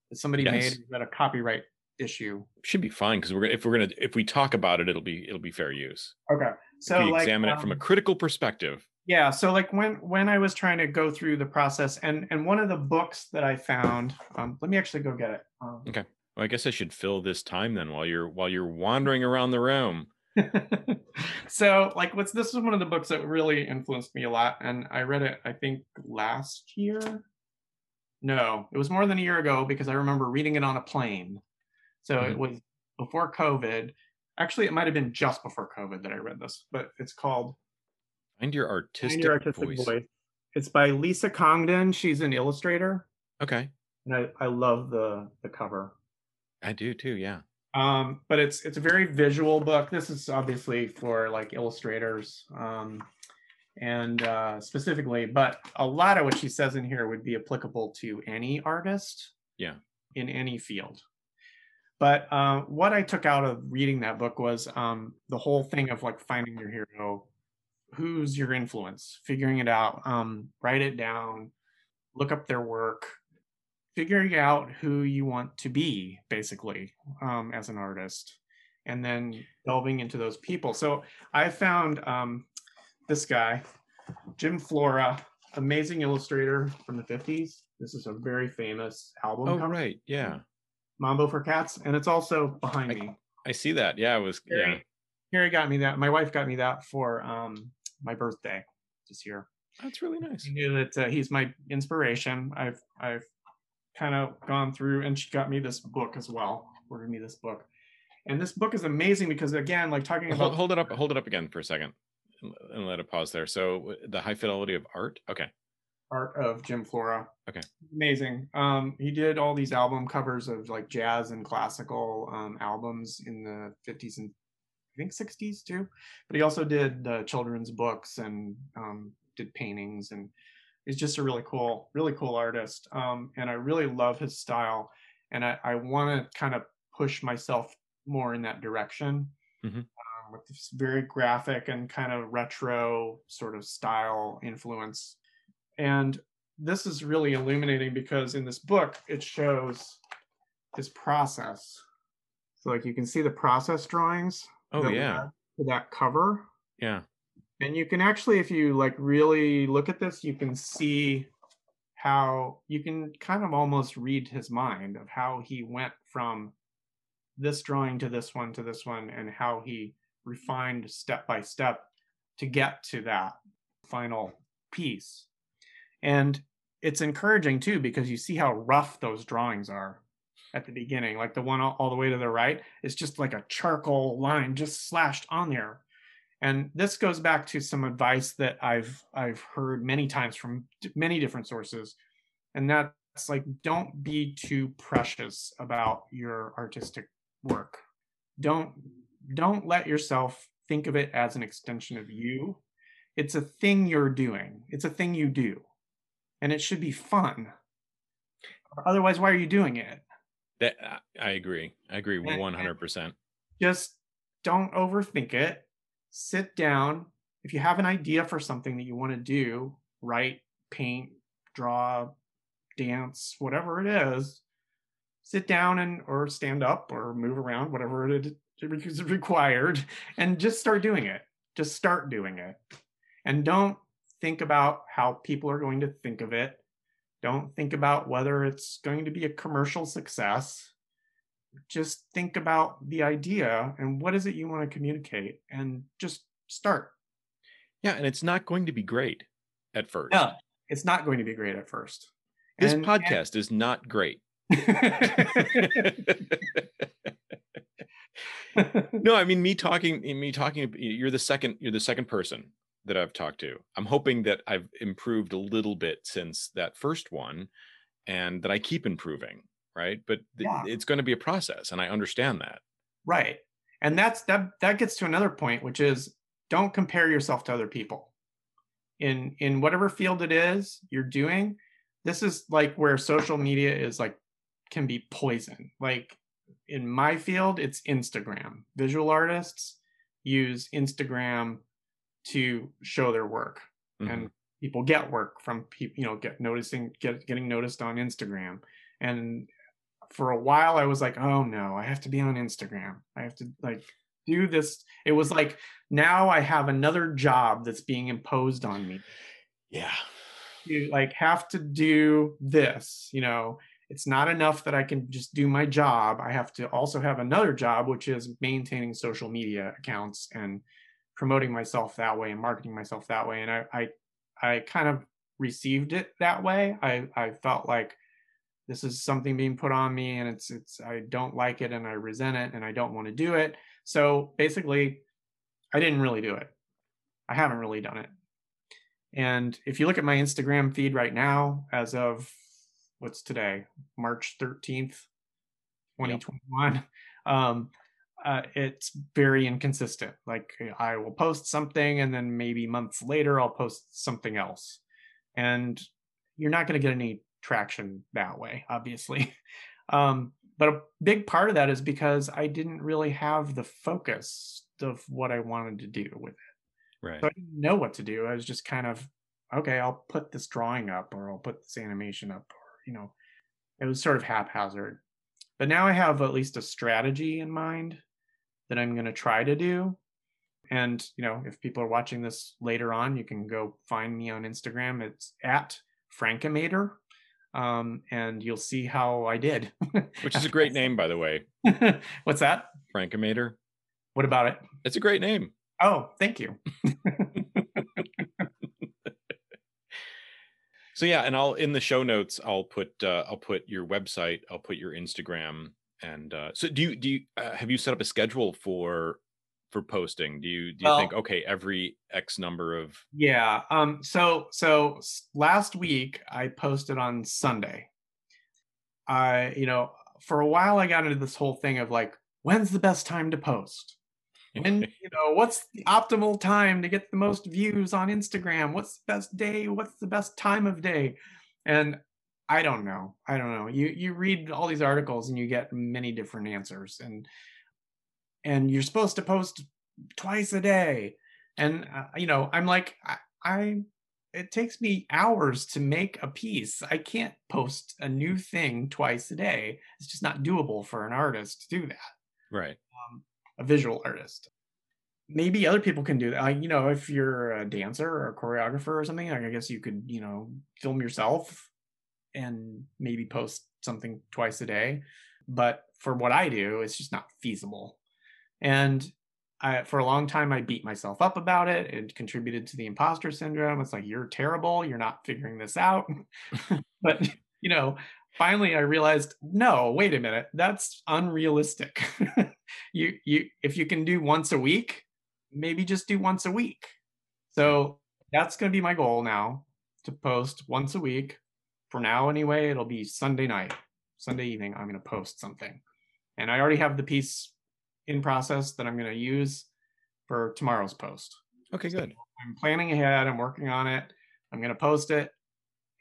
B: that somebody yes. made? That a copyright issue?
A: Should be fine because we're gonna if we're gonna if we talk about it it'll be it'll be fair use.
B: Okay so
A: if we like, examine um, it from a um critical perspective.
B: Yeah so like when when i was trying to go through the process and and one of the books that i found um let me actually go get it um,
A: okay well i guess i should fill this time then while you're while you're wandering around the room
B: so like what's this is one of the books that really influenced me a lot and i read it i think last year? No it was more than a year ago because i remember reading it on a plane. So mm-hmm. it was before covid. Actually it might have been just before covid that i read this but it's called
A: find your artistic, find your artistic voice. voice.
B: it's by lisa congdon. She's an illustrator.
A: Okay.
B: And i i love the the cover.
A: I do too yeah
B: um, but it's it's a very visual book. This is obviously for like illustrators, um, and uh, specifically, but a lot of what she says in here would be applicable to any artist,
A: yeah,
B: in any field. But uh, what I took out of reading that book was um, the whole thing of like finding your hero, who's your influence, figuring it out, um, write it down, look up their work, figuring out who you want to be basically um, as an artist and then delving into those people. So i found um, this guy jim flora amazing illustrator from the 50s this is a very famous album
A: oh cover. right yeah.
B: Mambo for cats and it's also behind
A: I,
B: me.
A: I see that. Yeah it was Harry, yeah.
B: Harry got me that. My wife got me that for um, my birthday this year.
A: That's really nice.
B: He knew that uh, he's my inspiration. I've I've kind of gone through and she got me this book as well ordered me this book. And this book is amazing because again like talking about
A: hold, hold it up hold it up again for a second and let it pause there. So the high fidelity of art? Okay.
B: Art of jim flora.
A: Okay.
B: Amazing. Um he did all these album covers of like jazz and classical um albums in the 50s and i think 60s too. But he also did uh, children's books and um did paintings and is just a really cool, really cool artist. Um, and I really love his style. And I, I want to kind of push myself more in that direction mm-hmm. um, with this very graphic and kind of retro sort of style influence. And this is really illuminating because in this book, it shows his process. So, like, you can see the process drawings.
A: Oh, yeah.
B: That cover.
A: Yeah
B: and you can actually if you like really look at this you can see how you can kind of almost read his mind of how he went from this drawing to this one to this one and how he refined step by step to get to that final piece. And it's encouraging too because you see how rough those drawings are at the beginning. Like the one all, all the way to the right is just like a charcoal line just slashed on there and this goes back to some advice that i've i've heard many times from many different sources. And that's like don't be too precious about your artistic work. Don't don't let yourself think of it as an extension of you. It's a thing you're doing. It's a thing you do. And it should be fun. Otherwise why are you doing it?
A: That i agree. I agree 100%
B: just don't overthink it sit down. If you have an idea for something that you want to do, write, paint, draw, dance, whatever it is, sit down and or stand up or move around, whatever it is required, and just start doing it. Just start doing it. And don't think about how people are going to think of it. Don't think about whether it's going to be a commercial success just think about the idea and what is it you want to communicate and just start
A: Yeah, and it's not going to be great at first.
B: No, it's not going to be great at first.
A: This
B: And-
A: podcast is not great. no, I mean me talking me talking you're the second you're the second person that I've talked to. I'm hoping that I've improved a little bit since that first one and that I keep improving, right? But th-
B: Yeah.
A: it's going to be a process and I understand that.
B: Right. And that's that that gets to another point which is don't compare yourself to other people. In in whatever field it is you're doing, this is like where social media is like can be poison. Like in my field it's Instagram. Visual artists use Instagram to show their work
A: Mhm.
B: and people get work from people you know get noticing get getting noticed on instagram and for a while i was like oh no i have to be on instagram. I have to like do this. It was like now i have another job that's being imposed on me.
A: Yeah.
B: you like have to do this you know? It's not enough that i can just do my job. I have to also have another job which is maintaining social media accounts and promoting myself that way and marketing myself that way. And i i, I kind of received it that way. I i felt like this is something being put on me and it's it's i don't like it and i resent it and i don't want to do it so basically i didn't really do it i haven't really done it and if you look at my Instagram feed right now, as of what's today, March 13th, 2021, um, uh, it's very inconsistent. Like I will post something and then maybe months later I'll post something else. And you're not going to get any traction that way, obviously. Um, but a big part of that is because I didn't really have the focus of what I wanted to do with it.
A: Right.
B: So I didn't know what to do. I was just kind of, okay, I'll put this drawing up or I'll put this animation up or, you know, it was sort of haphazard. But now I have at least a strategy in mind that I'm going to try to do. And, you know, if people are watching this later on, you can go find me on Instagram. It's at Frankimator. Um, and you'll see how I did.
A: Which is a great name, by the way.
B: What's that?
A: Frankimator.
B: What about it?
A: It's a great name.
B: Oh, thank you.
A: So yeah, and I'll in the show notes I'll put uh, I'll put your website, I'll put your Instagram, and uh, so do you do you uh, have you set up a schedule for for posting? Do you do you
B: Well-
A: think okay every X number of
B: Yeah. Um. So so last week I posted on Sunday. I you know for a while I got into this whole thing of like when's the best time to post? and you know what's the optimal time to get the most views on Instagram? What's the best day? What's the best time of day? And I don't know. I don't know. You you read all these articles and you get many different answers and and you're supposed to post twice a day. And uh, you know i'm like I, I it takes me hours to make a piece. I can't post a new thing twice a day. It's just not doable for an artist to do that.
A: Right?
B: a visual artist. Maybe other people can do that. Like, you know if you're a dancer or a choreographer or something like, i guess you could you know film yourself and maybe post something twice a day. But for what i do it's just not feasible and I, for a long time, I beat myself up about it. It contributed to the imposter syndrome. It's like, you're terrible. You're not figuring this out. but, you know, finally I realized, no, wait a minute. That's unrealistic. you, you, if you can do once a week, maybe just do once a week. So that's going to be my goal now to post once a week. For now, anyway, it'll be Sunday night, Sunday evening. I'm going to post something. And I already have the piece in process that I'm going to use for tomorrow's post.
A: Okay,
B: So
A: good.
B: I'm planning ahead. I'm working on it. I'm going to post it.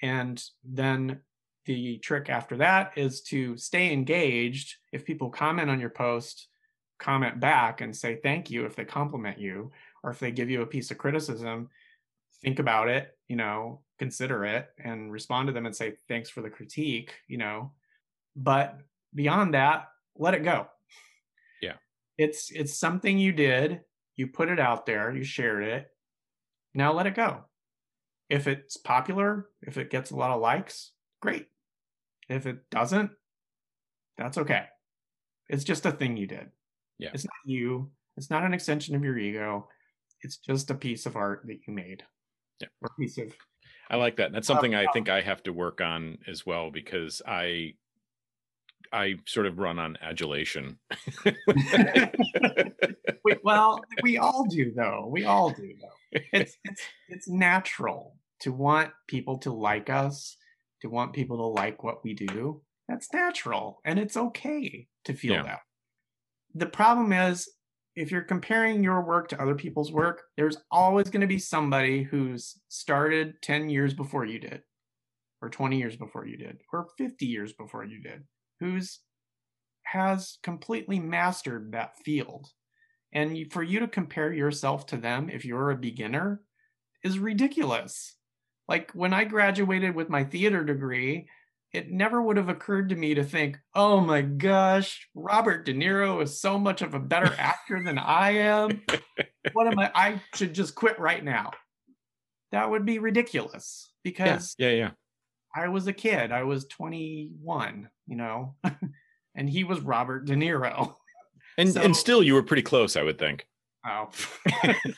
B: And then the trick after that is to stay engaged. If people comment on your post, comment back and say thank you if they compliment you, or if they give you a piece of criticism, think about it, you know, consider it and respond to them and say thanks for the critique, you know. But beyond that, let it go. It's it's something you did, you put it out there, you shared it. Now let it go. If it's popular, if it gets a lot of likes, great. If it doesn't, that's okay. It's just a thing you did.
A: Yeah.
B: It's not you. It's not an extension of your ego. it's just a piece of art that you made.
A: Yeah.
B: Or a piece of
A: I like that. That's something I think I have to work on as well because I I sort of run on adulation.
B: we, well, we all do though. We all do though. It's it's it's natural to want people to like us, to want people to like what we do. That's natural and it's okay to feel
A: Yeah.
B: that. The problem is if you're comparing your work to other people's work, there's always going to be somebody who's started 10 years before you did, or 20 years before you did, or 50 years before you did, who's has completely mastered that field. And for you to compare yourself to them if you're a beginner is ridiculous. Like when I graduated with my theater degree, it never would have occurred to me to think, oh my gosh, Robert De Niro is so much of a better actor than I am. What am I? I should just quit right now. That would be ridiculous
A: yeah,
B: because
A: yeah, yeah.
B: I was a kid. I was 21, you know, and he was Robert De Niro.
A: And
B: So-
A: and still you were pretty close, I would think.
B: Oh.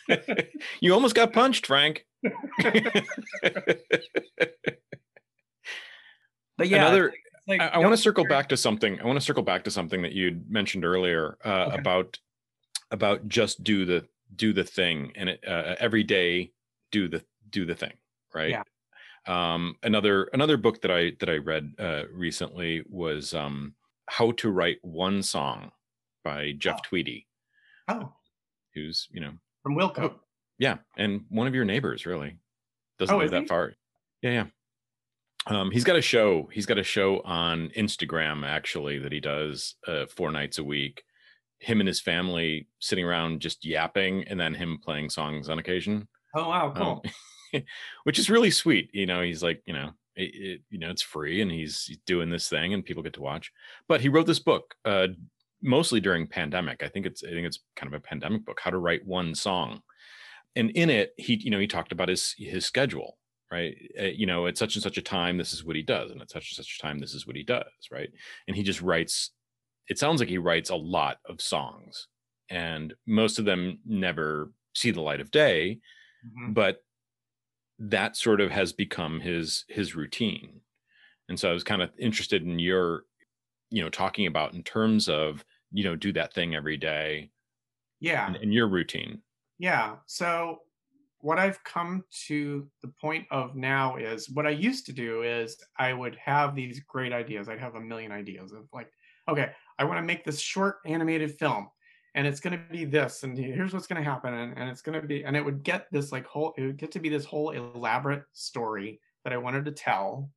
A: you almost got punched, Frank.
B: but yeah,
A: Another
B: like,
A: I, I want to circle
B: compare-
A: back to something. I want to circle back to something that you'd mentioned earlier uh,
B: Okay.
A: about about just do the do the thing and it, uh, every day do the do the thing, right?
B: Yeah.
A: Um, another another book that I that I read uh, recently was um, How to Write One Song by Jeff
B: Oh.
A: Tweedy,
B: Oh,
A: who's you know
B: from Wilco.
A: Oh, yeah, and one of your neighbors really doesn't
B: Oh,
A: live that
B: he?
A: far. Yeah, yeah. Um, he's got a show. He's got a show on Instagram actually that he does uh, four nights a week. Him and his family sitting around just yapping, and then him playing songs on occasion,
B: Oh wow, cool.
A: um, which is really sweet. You know, he's like, you know, it, it, you know, it's free, and he's doing this thing, and people get to watch. But he wrote this book uh, mostly during pandemic. I think it's I think it's kind of a pandemic book, How to Write One Song, and in it, he you know he talked about his his schedule, right? Uh, you know, at such and such a time, this is what he does, and at such and such a time, this is what he does, right? And he just writes. It sounds like he writes a lot of songs, and most of them never see the light of day
B: Mhm.
A: but that sort of has become his his routine and so i was kind of interested in your you know talking about in terms of you know do that thing every day
B: Yeah.
A: and, and your routine
B: Yeah. So what I've come to the point of now is what I used to do is I would have these great ideas. I'd have a million ideas of like, okay, I want to make this short animated film and it's going to be this and here's what's going to happen and, and it's going to be and it would get this like whole it would get to be this whole elaborate story that I wanted to tell.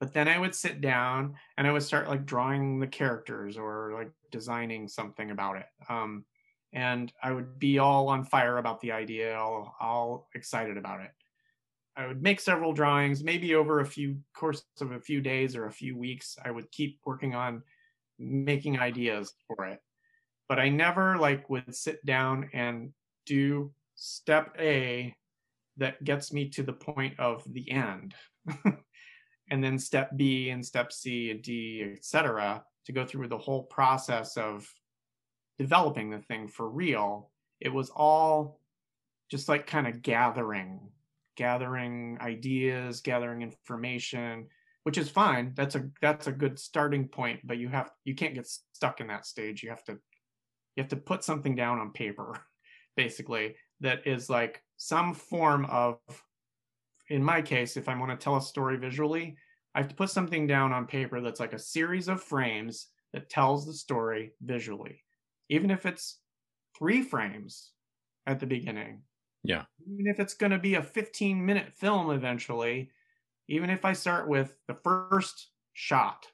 B: But then I would sit down and I would start like drawing the characters or like designing something about it. Um, and I would be all on fire about the idea, all, all excited about it. I would make several drawings, maybe over a few course of a few days or a few weeks. I would keep working on making ideas for it, but I never like would sit down and do step A that gets me to the point of the end, and then step B and step C and D, etc., to go through the whole process of developing the thing for real. It was all just like kind of gathering gathering ideas gathering information which is fine. That's a that's a good starting point but you have you can't get stuck in that stage. You have to you have to put something down on paper basically that is like some form of in my case if i want to tell a story visually i have to put something down on paper that's like a series of frames that tells the story visually even if it's three frames at the beginning.
A: Yeah.
B: Even if it's going to be a 15 minute film eventually, even if I start with the first shot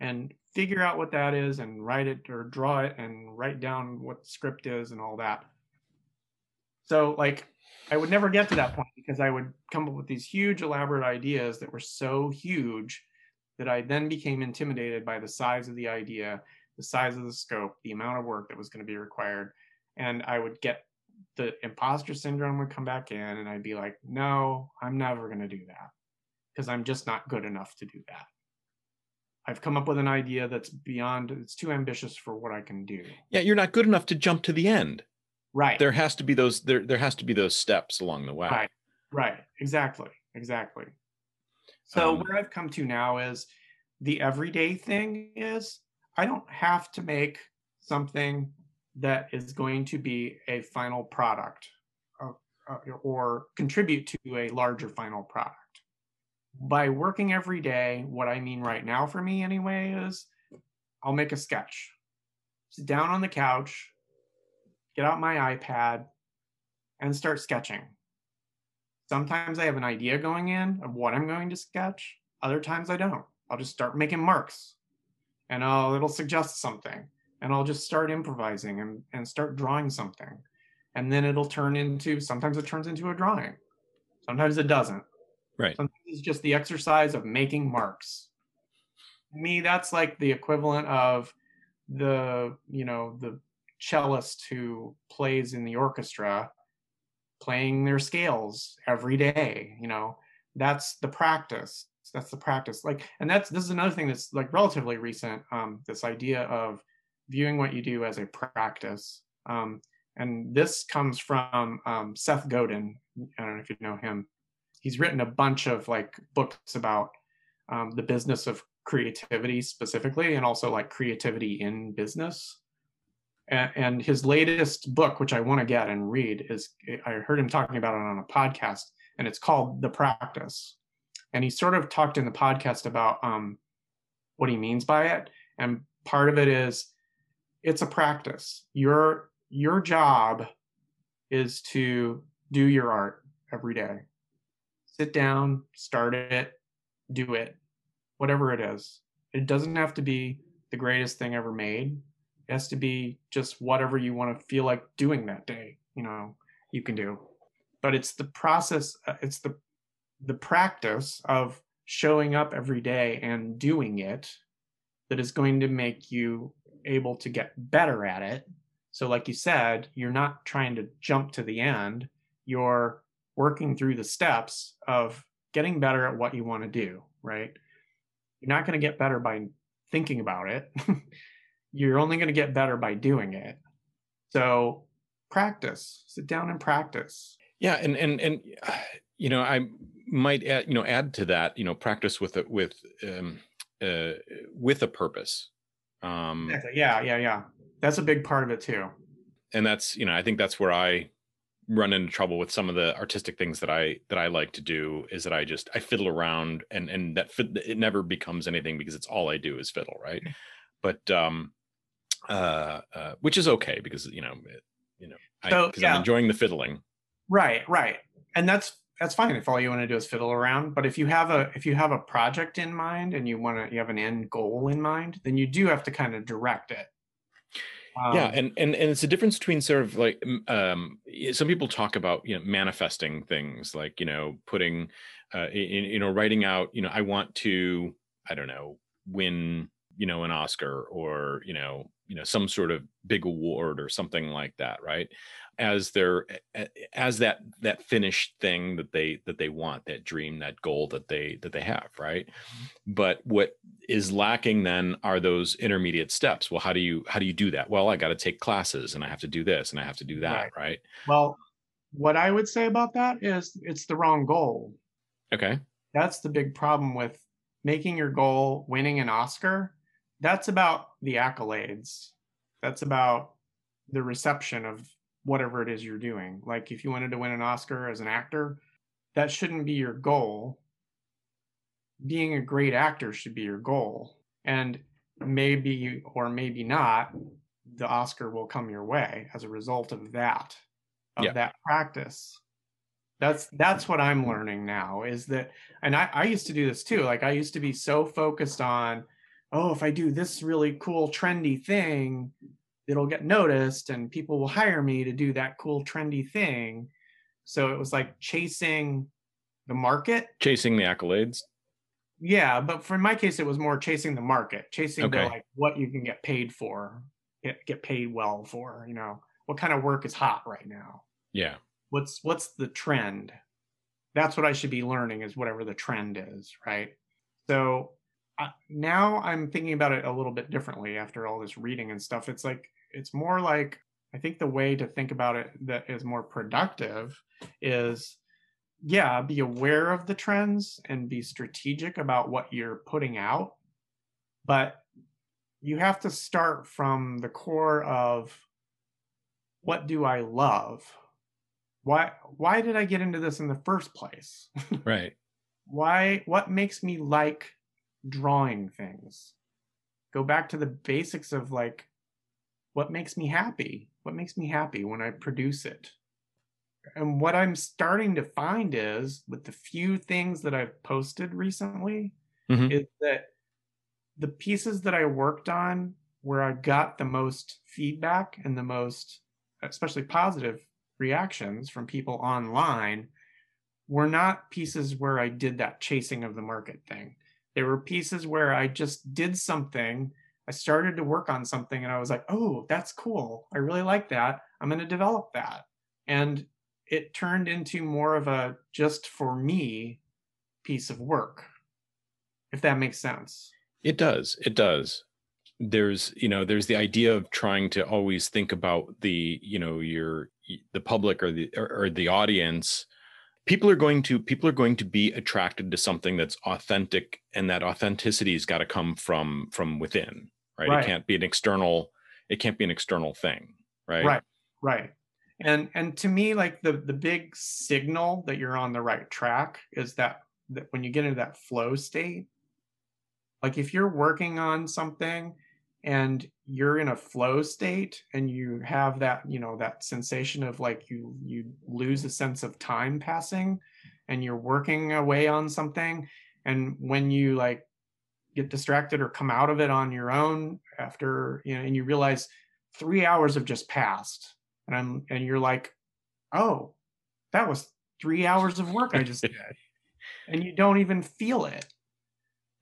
B: and figure out what that is and write it or draw it and write down what the script is and all that. So, like, I would never get to that point because I would come up with these huge, elaborate ideas that were so huge that I then became intimidated by the size of the idea the size of the scope, the amount of work that was going to be required. And I would get the imposter syndrome would come back in, and I'd be like, no, I'm never going to do that because I'm just not good enough to do that. I've come up with an idea that's beyond, it's too ambitious for what I can do.
A: yeah you're not good enough to jump to the end.
B: Right.
A: There has to be those there there has to be those steps along the way.
B: Right. Right. Exactly. Exactly. So
A: Um,
B: where i've come to now is the everyday thing is i don't have to make something that is going to be a final product uh, uh, or contribute to a larger final product by working every day what i mean right now for me anyway is i'll make a sketch. Sit down on the couch get out my ipad and start sketching. Sometimes i have an idea going in of what i'm going to sketch other times i don't. I'll just start making marks and I'll, it'll suggest something and i'll just start improvising and, and start drawing something. And then it'll turn into sometimes it turns into a drawing. Sometimes it doesn't.
A: Right.
B: It's just the exercise of making marks. To me that's like the equivalent of the you know the cellist who plays in the orchestra playing their scales every day you know? That's the practice. That's the practice. Like and that's this is another thing that's like relatively recent um this idea of viewing what you do as a practice. Um and this comes from um, seth godin. I don't know if you know him he's written a bunch of like books about um, the business of creativity specifically and also like creativity in business. And, his latest book which i want to get and read is i heard him talking about it on a podcast and it's called the practice. And he sort of talked in the podcast about um, what he means by it and part of it is it's a practice. Your your job is to do your art every day sit down start it do it whatever it is. It doesn't have to be the greatest thing ever made. It has to be just whatever you want to feel like doing that day you know you can do. But it's the process uh, it's the the practice of showing up every day and doing it that is going to make you able to get better at it. So like you said you're not trying to jump to the end. You're working through the steps of getting better at what you want to do right? You're not going to get better by thinking about it. You're only going to get better by doing it. So practice. Sit down and practice.
A: Yeah and and and you know i might add you know add to that you know practice with a with um uh with a purpose. Um
B: yeah yeah yeah. That's a big part of it too.
A: And that's you know i think that's where i run into trouble with some of the artistic things that i that i like to do is that i just i fiddle around and and that it never becomes anything because it's all i do is fiddle right but um uh, uh which is okay because you know it, you know i
B: So, yeah.
A: i'm enjoying the fiddling
B: Right, right. And that's that's fine if all you want to do is fiddle around. But if you have a if you have a project in mind and you want to you have an end goal in mind, then you do have to kind of direct it.
A: Yeah
B: Um,
A: and and and it's a difference between sort of like um some people talk about you know manifesting things like you know putting uh in, you know writing out you know i want to i don't know win you know an oscar or you know you know some sort of big award or something like that right as their as that that finished thing that they that they want that dream that goal that they that they have right but what is lacking then are those intermediate steps well how do you how do you do that well i got to take classes and i have to do this and i have to do that
B: Right.
A: right
B: well, what I would say about that is it's the wrong goal.
A: okay
B: That's the big problem with making your goal winning an Oscar. That's about the accolades. That's about the reception of whatever it is you're doing. Like if you wanted to win an Oscar as an actor, that shouldn't be your goal. Being a great actor should be your goal. And maybe or maybe not, the Oscar will come your way as a result of that, of
A: Yeah.
B: that practice. That's that's what I'm learning now is that and I, I used to do this too. Like I used to be so focused on, oh, if I do this really cool, trendy thing, it'll get noticed and people will hire me to do that cool, trendy thing. So it was like chasing the market.
A: chasing the accolades?
B: Yeah, but for my case, it was more chasing the market, chasing the like what you can get paid for, get, get paid well for, you know, what kind of work is hot right now?
A: Yeah.
B: What's what's the trend? That's what i should be learning is whatever the trend is right? So uh, now i'm thinking about it a little bit differently after all this reading and stuff. It's like it's more like I think the way to think about it that is more productive is yeah, be aware of the trends and be strategic about what you're putting out. But you have to start from the core of what do I love? Why why did I get into this in the first place?
A: Right.
B: why what makes me like drawing things? Go back to the basics of like what makes me happy? What makes me happy when I produce it? And what I'm starting to find is with the few things that I've posted recently
A: Mhm.
B: is that the pieces that I worked on where I got the most feedback and the most especially positive reactions from people online were not pieces where I did that chasing of the market thing. They were pieces where I just did something. I started to work on something and I was like, oh, that's cool. I really like that. I'm going to develop that. And it turned into more of a just for me piece of work, if that makes sense.
A: It does. It does. There's, you know, there's the idea of trying to always think about the, you know, your the public or the or, or the audience. People are going to people are going to be attracted to something that's authentic, and that authenticity has got to come from from within, right?
B: Right.
A: It can't be an external. It can't be an external thing, right?
B: Right. Right. And and to me, like the the big signal that you're on the right track is that that when you get into that flow state, like if you're working on something and you're in a flow state and you have that you know that sensation of like you you lose a sense of time passing and you're working away on something and when you like get distracted or come out of it on your own after you know and you realize three hours have just passed and i'm and you're like oh that was three hours of work i just did and you don't even feel it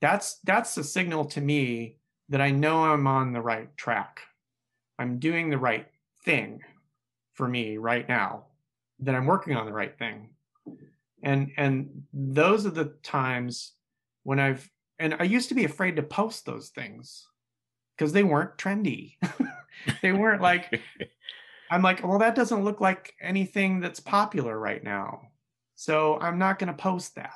B: that's that's a signal to me that I know I'm on the right track. I'm doing the right thing for me right now. That I'm working on the right thing. And and those are the times when I've and I used to be afraid to post those things because they weren't trendy. they weren't like I'm like, well, that doesn't look like anything that's popular right now. So I'm not going to post that.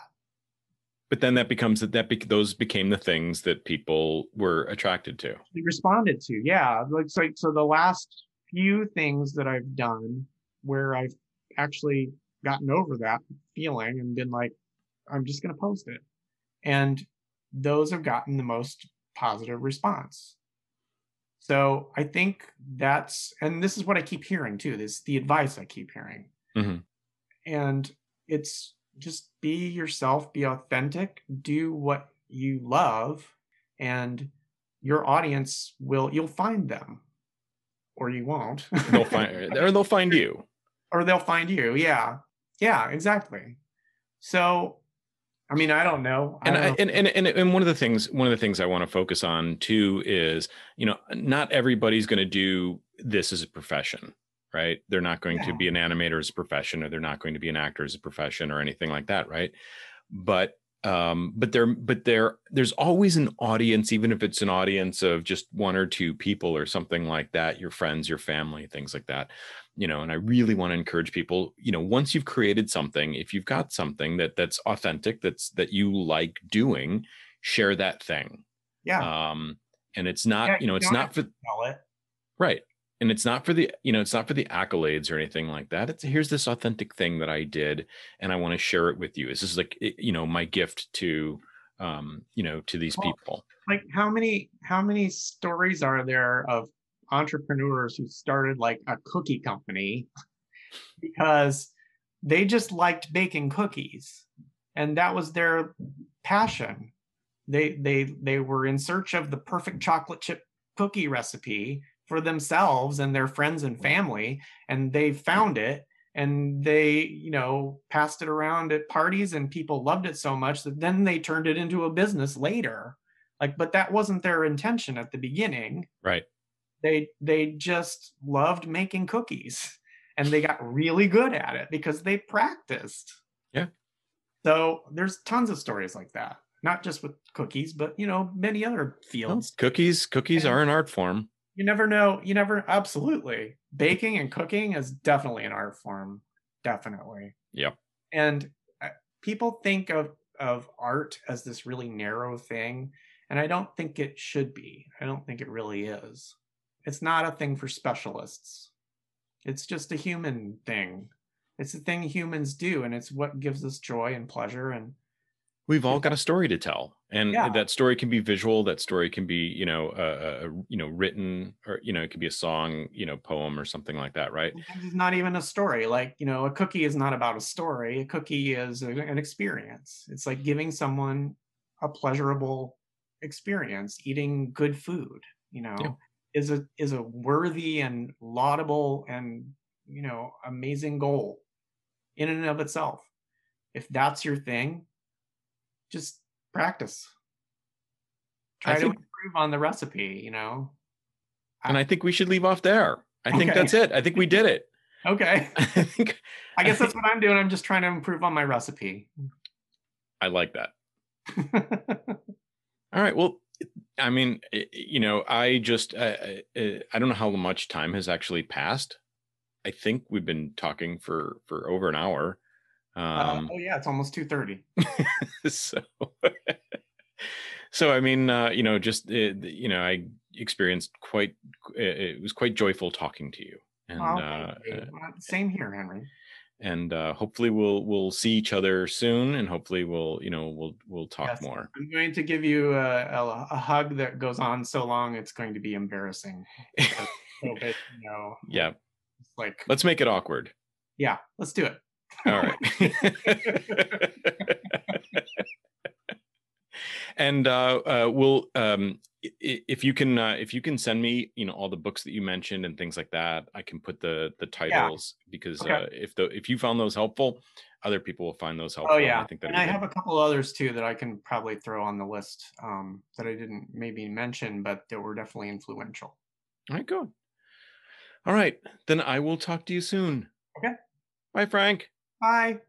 A: but then that becomes that that bec those became the things that people were attracted to.
B: They responded to, yeah. Like so, so the last few things that I've done where I've actually gotten over that feeling and been like, I'm just going to post it. And those have gotten the most positive response. So I think that's, and this is what I keep hearing too, this the advice I keep hearing.
A: Mhm.
B: And it's just be yourself, be authentic, do what you love, and your audience will, you'll find them or you won't.
A: They'll find or they'll find you.
B: or they'll find you. Yeah. Yeah, exactly. So, I mean, I don't know. I
A: and
B: don't
A: I,
B: know.
A: and, and and and one of the things one of the things I want to focus on too is you know not everybody's going to do this as a profession, right? They're not going to be an animator as a profession, or they're not going to be an actor as a profession, or anything like that, right? But um, but there but there there's always an audience, even if it's an audience of just one or two people or something like that, your friends, your family, things like that you know and i really want to encourage people you know once you've created something if you've got something that that's authentic that's that you like doing share that thing.
B: Yeah.
A: um and it's not
B: Yeah,
A: you know
B: you
A: it's
B: don't
A: for
B: it.
A: right. And it's not for the you know it's not for the accolades or anything like that. It's here's this authentic thing that i did and i want to share it with you. This is like you know my gift to um you know to these
B: Well,
A: people.
B: Like how many how many stories are there of entrepreneurs who started like a cookie company because they just liked baking cookies and that was their passion. They they they were in search of the perfect chocolate chip cookie recipe for themselves and their friends and family and they found it and they you know passed it around at parties and people loved it so much that then they turned it into a business later. Like but that wasn't their intention at the beginning.
A: Right
B: they they just loved making cookies and they got really good at it because they practiced
A: Yeah.
B: so there's tons of stories like that not just with cookies but you know many other
A: Well,
B: fields
A: cookies cookies
B: And-
A: are an art form
B: You never know. You never absolutely. Baking and cooking is definitely an art form. Definitely.
A: Yep.
B: And uh, people think of of art as this really narrow thing, and I don't think it should be. I don't think it really is. It's not a thing for specialists. It's just a human thing. It's a thing humans do, and it's what gives us joy and pleasure and
A: we've all got a story to tell and
B: Yeah.
A: that story can be visual that story can be you know uh, you know written or you know it could be a song you know poem or something like that right
B: it's not even a story. Like, you know, a cookie is not about a story. A cookie is an experience. It's like giving someone a pleasurable experience. Eating good food, you know,
A: Yeah.
B: Is a is a worthy and laudable and you know amazing goal in and of itself. If that's your thing, just practice. Try to improve on the recipe, you know.
A: and i think we should leave off there i think that's it i think we did it
B: Okay.
A: i think
B: I guess that's what I'm doing. I'm just trying to improve on my recipe.
A: i like that all right well i mean you know i just I, I, I don't know how much time has actually passed i think we've been talking for for over an hour
B: Uh,
A: um
B: oh yeah, it's almost two thirty.
A: so so i mean uh you know just uh, you know i experienced quite uh, it was quite joyful talking to you and uh,
B: you.
A: uh,
B: Uh, Same here, Henry.
A: And uh hopefully we'll we'll see each other soon and hopefully we'll you know we'll we'll talk
B: Yes.
A: more
B: I'm going to give you a, a, a hug that goes on so long it's going to be embarrassing. So you know,
A: yeah
B: like
A: let's make it awkward
B: yeah, let's do it.
A: all right and uh, uh we'll um if you can uh, if you can send me you know all the books that you mentioned and things like that i can put the the titles because
B: Okay.
A: uh if the if you found those helpful other people will find those helpful
B: Oh yeah,
A: i think that
B: and I have a couple others too that I can probably throw on the list um, that I didn't maybe mention, but that were definitely influential.
A: all right good all right then i will talk to you soon
B: Okay.
A: bye frank
B: Bye.